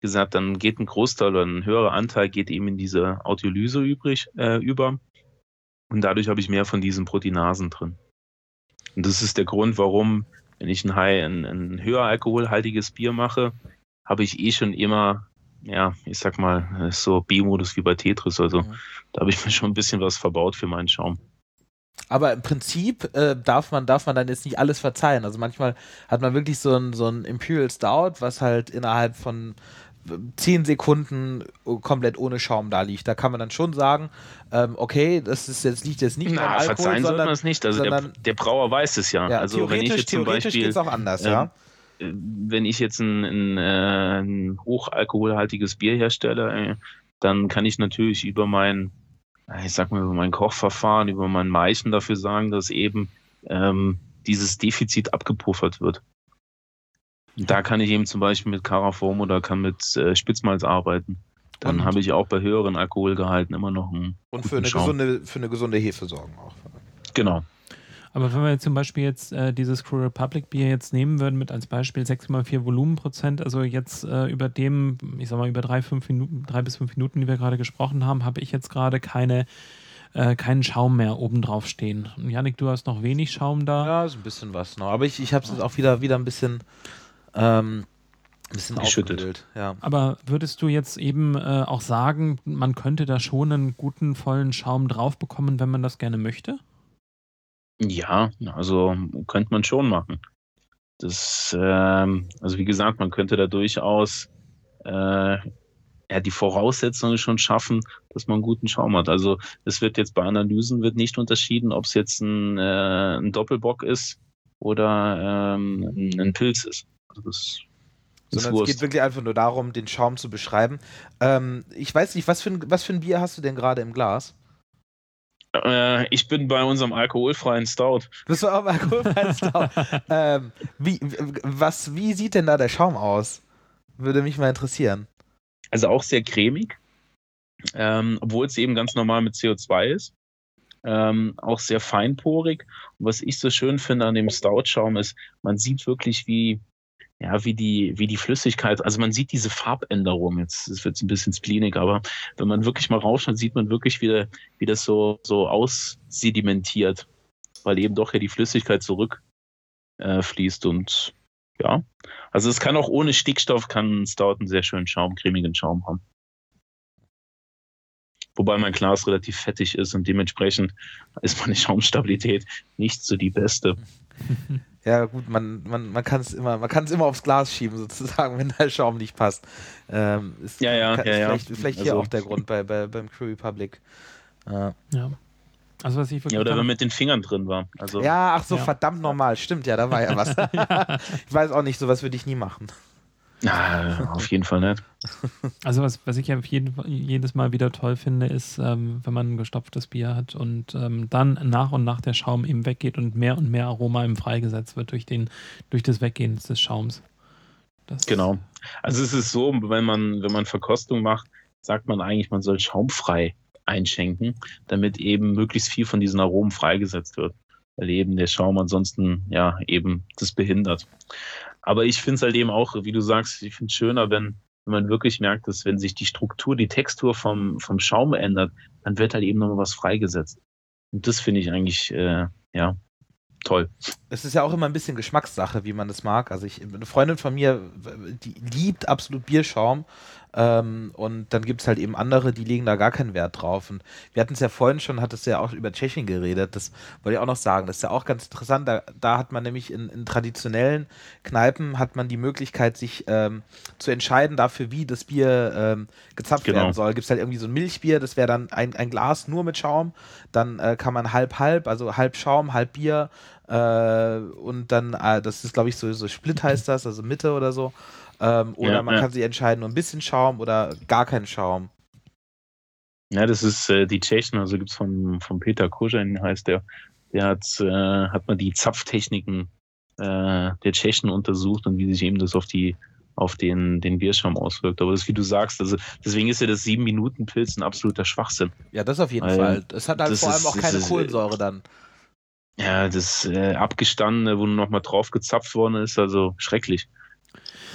gesagt, dann geht ein Großteil oder ein höherer Anteil geht eben in diese Autolyse übrig, äh, über. Und dadurch habe ich mehr von diesen Proteinasen drin. Und das ist der Grund, warum, wenn ich ein, high, ein, ein höher alkoholhaltiges Bier mache, habe ich eh schon immer, ja, ich sag mal, so B-Modus wie bei Tetris. Also Mhm. da habe ich mir schon ein bisschen was verbaut für meinen Schaum. Aber im Prinzip äh, darf, man, darf man dann jetzt nicht alles verzeihen. Also manchmal hat man wirklich so ein, so ein Imperial Stout, was halt innerhalb von 10 Sekunden komplett ohne Schaum da liegt. Da kann man dann schon sagen, ähm, okay, das ist jetzt, liegt jetzt nicht am Na, Alkohol, verzeihen sollte man sondern es nicht. Also der, sondern- der Brauer weiß es ja. ja, also wenn ich theoretisch, jetzt zum theoretisch Beispiel geht es auch anders, ähm, ja. äh, wenn ich jetzt ein, ein, äh, ein hochalkoholhaltiges Bier herstelle, äh, dann kann ich natürlich über mein, ich sag mal, über mein Kochverfahren, über mein Meichen dafür sagen, dass eben ähm, dieses Defizit abgepuffert wird. Da kann ich eben zum Beispiel mit Caraform oder kann mit äh, Spitzmalz arbeiten. Dann habe ich auch bei höheren Alkoholgehalten immer noch einen. Und für eine, gesunde, für eine gesunde Hefe sorgen auch. Genau. Aber wenn wir jetzt zum Beispiel jetzt äh, dieses Crew Republic Bier jetzt nehmen würden mit als Beispiel 6,4 Volumenprozent, also jetzt äh, über dem, ich sag mal, über drei, fünf Minuten, drei bis fünf Minuten, die wir gerade gesprochen haben, habe ich jetzt gerade keine, äh, keinen Schaum mehr oben drauf stehen. Und Janik, du hast noch wenig Schaum da. Ja, so ein bisschen was noch. Aber ich, ich habe es jetzt auch wieder, wieder ein bisschen, ähm, ein bisschen Geschüttet. Ja. Aber würdest du jetzt eben äh, auch sagen, man könnte da schon einen guten, vollen Schaum drauf bekommen, wenn man das gerne möchte? Ja, also könnte man schon machen. Das, ähm, also wie gesagt, man könnte da durchaus äh, ja, die Voraussetzungen schon schaffen, dass man einen guten Schaum hat. Also es wird jetzt bei Analysen wird nicht unterschieden, ob es jetzt ein, äh, ein Doppelbock ist oder ähm, ein Pilz ist. Also das sondern es geht wirklich einfach nur darum, den Schaum zu beschreiben. Ähm, ich weiß nicht, was für, ein, was für ein Bier hast du denn gerade im Glas? Äh, ich bin bei unserem alkoholfreien Stout. Bist du auch im alkoholfreien Stout? ähm, wie, was, wie sieht denn da der Schaum aus? Würde mich mal interessieren. Also auch sehr cremig, ähm, obwohl es eben ganz normal mit CO2 ist. Ähm, auch sehr feinporig. Und was ich so schön finde an dem Stout-Schaum ist, man sieht wirklich, wie, ja, wie die, wie die Flüssigkeit, also man sieht diese Farbänderung, jetzt wird ein bisschen spleenig, aber wenn man wirklich mal rausschaut, sieht man wirklich, wie, wie das so, so aussedimentiert, weil eben doch ja die Flüssigkeit zurückfließt äh, und ja, also es kann auch ohne Stickstoff, kann ein Stout einen sehr schönen Schaum, cremigen Schaum haben. Wobei mein Glas relativ fettig ist und dementsprechend ist meine Schaumstabilität nicht so die beste. Ja, gut, man, man, man kann es immer, man kann es immer aufs Glas schieben, sozusagen, wenn der Schaum nicht passt. Ähm, ist, ja, ja, kann, ja, ja. Vielleicht, vielleicht hier also, auch der Grund bei, bei, beim Crew Republic. Äh. Ja. Also was ich ja, oder wenn man mit den Fingern drin war. Also, ja, ach so, ja. verdammt normal. Stimmt, ja, da war ja was. ja. Ich weiß auch nicht, sowas würde ich nie machen. Ja, auf jeden Fall nicht. Also was, was ich ja jeden, jedes Mal wieder toll finde, ist, ähm, wenn man ein gestopftes Bier hat und ähm, dann nach und nach der Schaum eben weggeht und mehr und mehr Aroma eben freigesetzt wird durch, den, durch das Weggehen des Schaums. Das genau. Also es ist so, wenn man, wenn man Verkostung macht, sagt man eigentlich, man soll schaumfrei einschenken, damit eben möglichst viel von diesen Aromen freigesetzt wird. Weil eben der Schaum ansonsten ja eben das behindert. Aber ich finde es halt eben auch, wie du sagst, ich finde es schöner, wenn, wenn man wirklich merkt, dass wenn sich die Struktur, die Textur vom, vom Schaum ändert, dann wird halt eben nochmal was freigesetzt. Und das finde ich eigentlich, äh, ja, toll. Es ist ja auch immer ein bisschen Geschmackssache, wie man das mag. Also ich, eine Freundin von mir, die liebt absolut Bierschaum ähm, und dann gibt es halt eben andere, die legen da gar keinen Wert drauf. Und wir hatten es ja vorhin schon, hat es ja auch über Tschechien geredet. Das wollte ich auch noch sagen. Das ist ja auch ganz interessant. Da, da hat man nämlich in, in, traditionellen Kneipen hat man die Möglichkeit, sich ähm, zu entscheiden dafür, wie das Bier ähm, gezapft genau. werden soll. Gibt es halt irgendwie so ein Milchbier, das wäre dann ein, ein Glas nur mit Schaum. Dann äh, kann man halb halb, also halb Schaum, halb Bier. Äh, und dann, äh, das ist glaube ich so, so Split heißt das, also Mitte oder so. Ähm, oder ja, man ja. kann sich entscheiden, nur ein bisschen Schaum oder gar keinen Schaum. Ja, das ist äh, die Tschechen, also gibt es von, von Peter Koschin, heißt der. Der hat, äh, hat mal die Zapftechniken äh, der Tschechen untersucht und wie sich eben das auf die auf den, den Bierschaum auswirkt. Aber das, ist, wie du sagst, also deswegen ist ja das 7-Minuten-Pilz ein absoluter Schwachsinn. Ja, das auf jeden Weil Fall. Es hat halt vor allem ist, auch keine ist, Kohlensäure dann. Ja, das äh, Abgestandene, wo nur noch mal drauf gezapft worden ist, also schrecklich.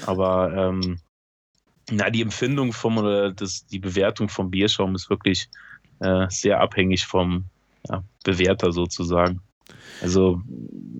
Aber ähm, na, die Empfindung vom oder das, die Bewertung vom Bierschaum ist wirklich äh, sehr abhängig vom ja, Bewerter sozusagen. Also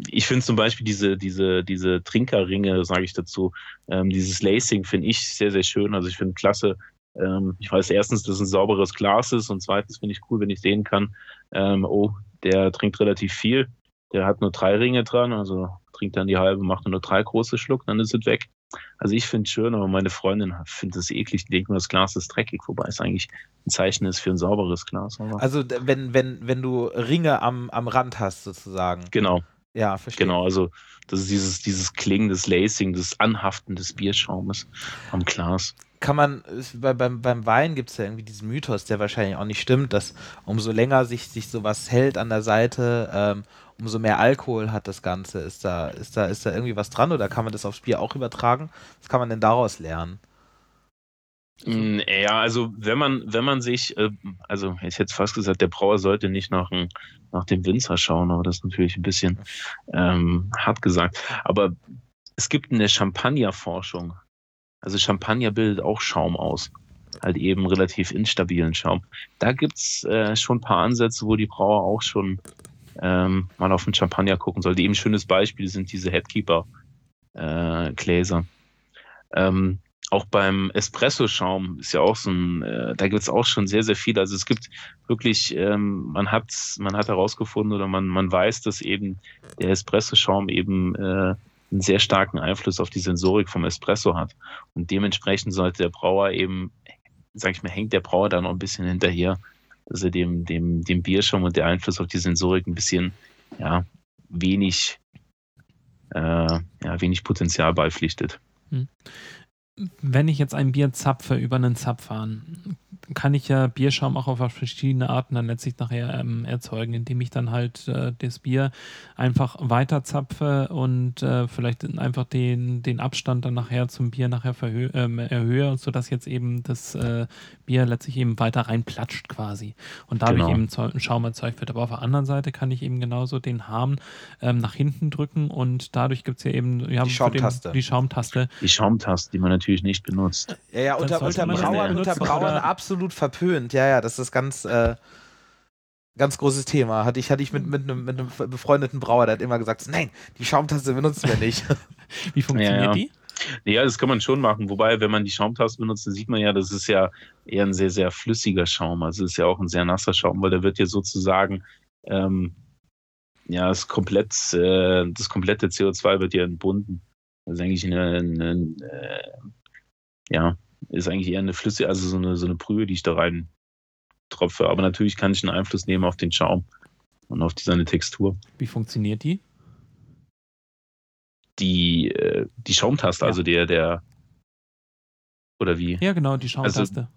ich finde zum Beispiel diese, diese, diese Trinkerringe, sage ich dazu, ähm, dieses Lacing finde ich sehr, sehr schön. Also ich finde klasse. Ähm, ich weiß erstens, dass es ein sauberes Glas ist und zweitens finde ich cool, wenn ich sehen kann, ähm, oh, der trinkt relativ viel. Der hat nur drei Ringe dran, also trinkt dann die halbe, macht nur drei große Schluck, dann ist es weg. Also ich finde es schön, aber meine Freundin findet es eklig. Die denkt nur, das Glas ist dreckig, wobei es eigentlich ein Zeichen ist für ein sauberes Glas. also wenn, wenn, wenn du Ringe am, am Rand hast, sozusagen. Genau. Ja, verstehe. Genau, also das ist dieses, dieses Klingen, das Lacing, das Anhaften des Bierschaumes am Glas. Kann man, bei, beim, beim Wein gibt es ja irgendwie diesen Mythos, der wahrscheinlich auch nicht stimmt, dass umso länger sich, sich sowas hält an der Seite, ähm, umso mehr Alkohol hat das Ganze. Ist da, ist, da, ist da irgendwie was dran oder kann man das aufs Bier auch übertragen? Was kann man denn daraus lernen? Mm, Ja, also wenn man, wenn man sich, äh, also ich hätte fast gesagt, der Brauer sollte nicht nach, dem- nach dem Winzer schauen, aber das ist natürlich ein bisschen ähm, hart gesagt. Aber es gibt in der Champagnerforschung, also Champagner bildet auch Schaum aus, halt eben relativ instabilen Schaum. Da gibt's äh, schon ein paar Ansätze, wo die Brauer auch schon ähm, mal auf den Champagner gucken sollten. Eben ein schönes Beispiel sind diese Headkeeper äh. Ähm, auch beim Espresso-Schaum ist ja auch so ein, äh, da gibt es auch schon sehr, sehr viel. Also es gibt wirklich, ähm, man hat, man hat herausgefunden oder man, man weiß, dass eben der Espresso-Schaum eben äh, einen sehr starken Einfluss auf die Sensorik vom Espresso hat. Und dementsprechend sollte der Brauer eben, sag ich mal, hängt der Brauer da noch ein bisschen hinterher, dass er dem, dem, dem Bierschaum und der Einfluss auf die Sensorik ein bisschen, ja, wenig, äh, ja, wenig Potenzial beipflichtet. Wenn ich jetzt ein Bier zapfe über einen Zapfhahn, kann ich ja Bierschaum auch auf verschiedene Arten dann letztlich nachher ähm, erzeugen, indem ich dann halt äh, das Bier einfach weiter zapfe und äh, vielleicht einfach den, den Abstand dann nachher zum Bier nachher ähm, erhöhe, sodass jetzt eben das äh, Bier letztlich eben weiter reinplatscht quasi und dadurch Genau. eben Zau- Schaum erzeugt wird. Aber auf der anderen Seite kann ich eben genauso den Hahn ähm, nach hinten drücken und dadurch gibt es ja eben ja, Die Schaumtaste. Den, die Schaumtaste. Die Schaumtaste, die man natürlich nicht benutzt. Ja, ja, unter, unter Brauern, unter Brauern oder? Absolut verpönt. Ja, ja, das ist ganz, äh, ganz großes Thema. Hatte ich, hatte ich mit, mit, einem, mit einem befreundeten Brauer, der hat immer gesagt, nein, die Schaumtaste benutzen wir nicht. Wie funktioniert Ja, ja. die? Ja, das kann man schon machen. Wobei, wenn man die Schaumtaste benutzt, dann sieht man ja, das ist ja eher ein sehr, sehr flüssiger Schaum. Also es ist ja auch ein sehr nasser Schaum, weil der wird ja sozusagen, ähm, ja, das, komplett, äh, das komplette CO2 wird ja entbunden. Das ist eigentlich eine, eine äh, ja, ist eigentlich eher eine flüssige, also so eine, so eine Brühe, die ich da rein tropfe. Aber natürlich kann ich einen Einfluss nehmen auf den Schaum und auf die, seine Textur. Wie funktioniert die? Die, äh, die Schaumtaste, Ja. also der, der, oder wie? Ja, genau, die Schaumtaste.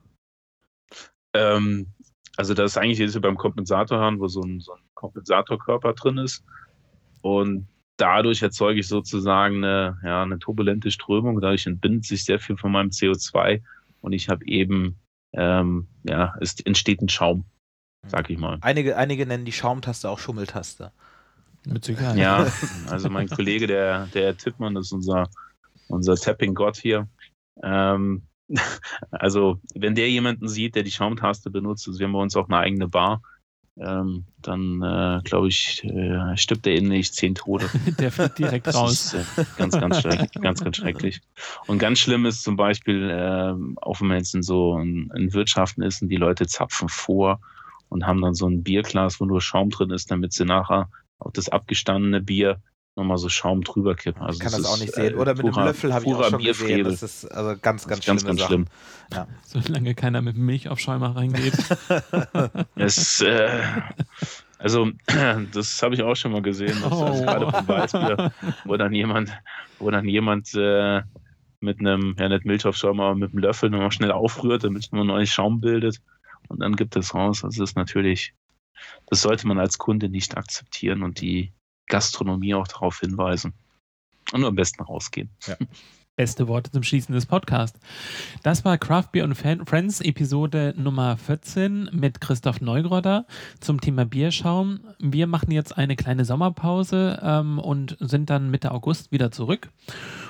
Ähm, also das ist eigentlich jetzt beim Kompensatorhahn, wo so ein, so ein Kompensatorkörper drin ist. Und dadurch erzeuge ich sozusagen eine, ja, eine turbulente Strömung. Dadurch entbindet sich sehr viel von meinem CO2 und ich habe eben, ähm, ja, es entsteht ein Schaum, sag ich mal. Einige, einige nennen die Schaumtaste auch Schummeltaste. Mit Sicherheit. Ja, also mein Kollege, der, der Herr Tippmann, ist unser, unser Tapping-Gott hier. Ähm, also, wenn der jemanden sieht, der die Schaumtaste benutzt, also wir haben bei uns auch eine eigene Bar, ähm, dann äh, glaube ich, äh, stirbt er innerlich zehn Tode. Der fliegt direkt Das raus. ist äh, ganz, ganz schrecklich, ganz, ganz schrecklich. Und ganz schlimm ist zum Beispiel, ähm, auch wenn man jetzt in so in, in Wirtschaften ist und die Leute zapfen vor und haben dann so ein Bierglas, wo nur Schaum drin ist, damit sie nachher auf das abgestandene Bier nochmal so Schaum drüber kippen. Also ich kann das, ist, auch nicht äh, sehen. Oder mit purer- einem Löffel habe ich auch schon gesehen. Bierfrevel. Das ist also ganz, Das ganz, ist ganz, ganz Sachen. schlimm. Solange keiner mit Milchaufschäumer reingeht. Es, äh, also, das habe ich auch schon mal gesehen, dass, Oh. also gerade beim Weißbier, wo dann jemand, wo dann jemand äh, mit einem, ja nicht Milchaufschäumer, aber mit einem Löffel nochmal schnell aufrührt, damit man neues Schaum bildet und dann gibt es raus. Also das ist natürlich, das sollte man als Kunde nicht akzeptieren und die Gastronomie auch darauf hinweisen. Und nur am besten rausgehen. Beste Worte zum Schließen des Podcasts. Das war Craft Beer und Fan- Friends Episode Nummer 14 mit Christoph Neugrodder zum Thema Bierschaum. Wir machen jetzt eine kleine Sommerpause ähm, und sind dann Mitte August wieder zurück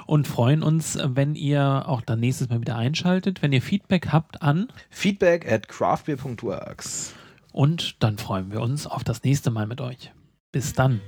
und freuen uns, wenn ihr auch dann nächstes Mal wieder einschaltet. Wenn ihr Feedback habt an Feedback at craftbeer.works. und dann freuen wir uns auf das nächste Mal mit euch. Bis dann.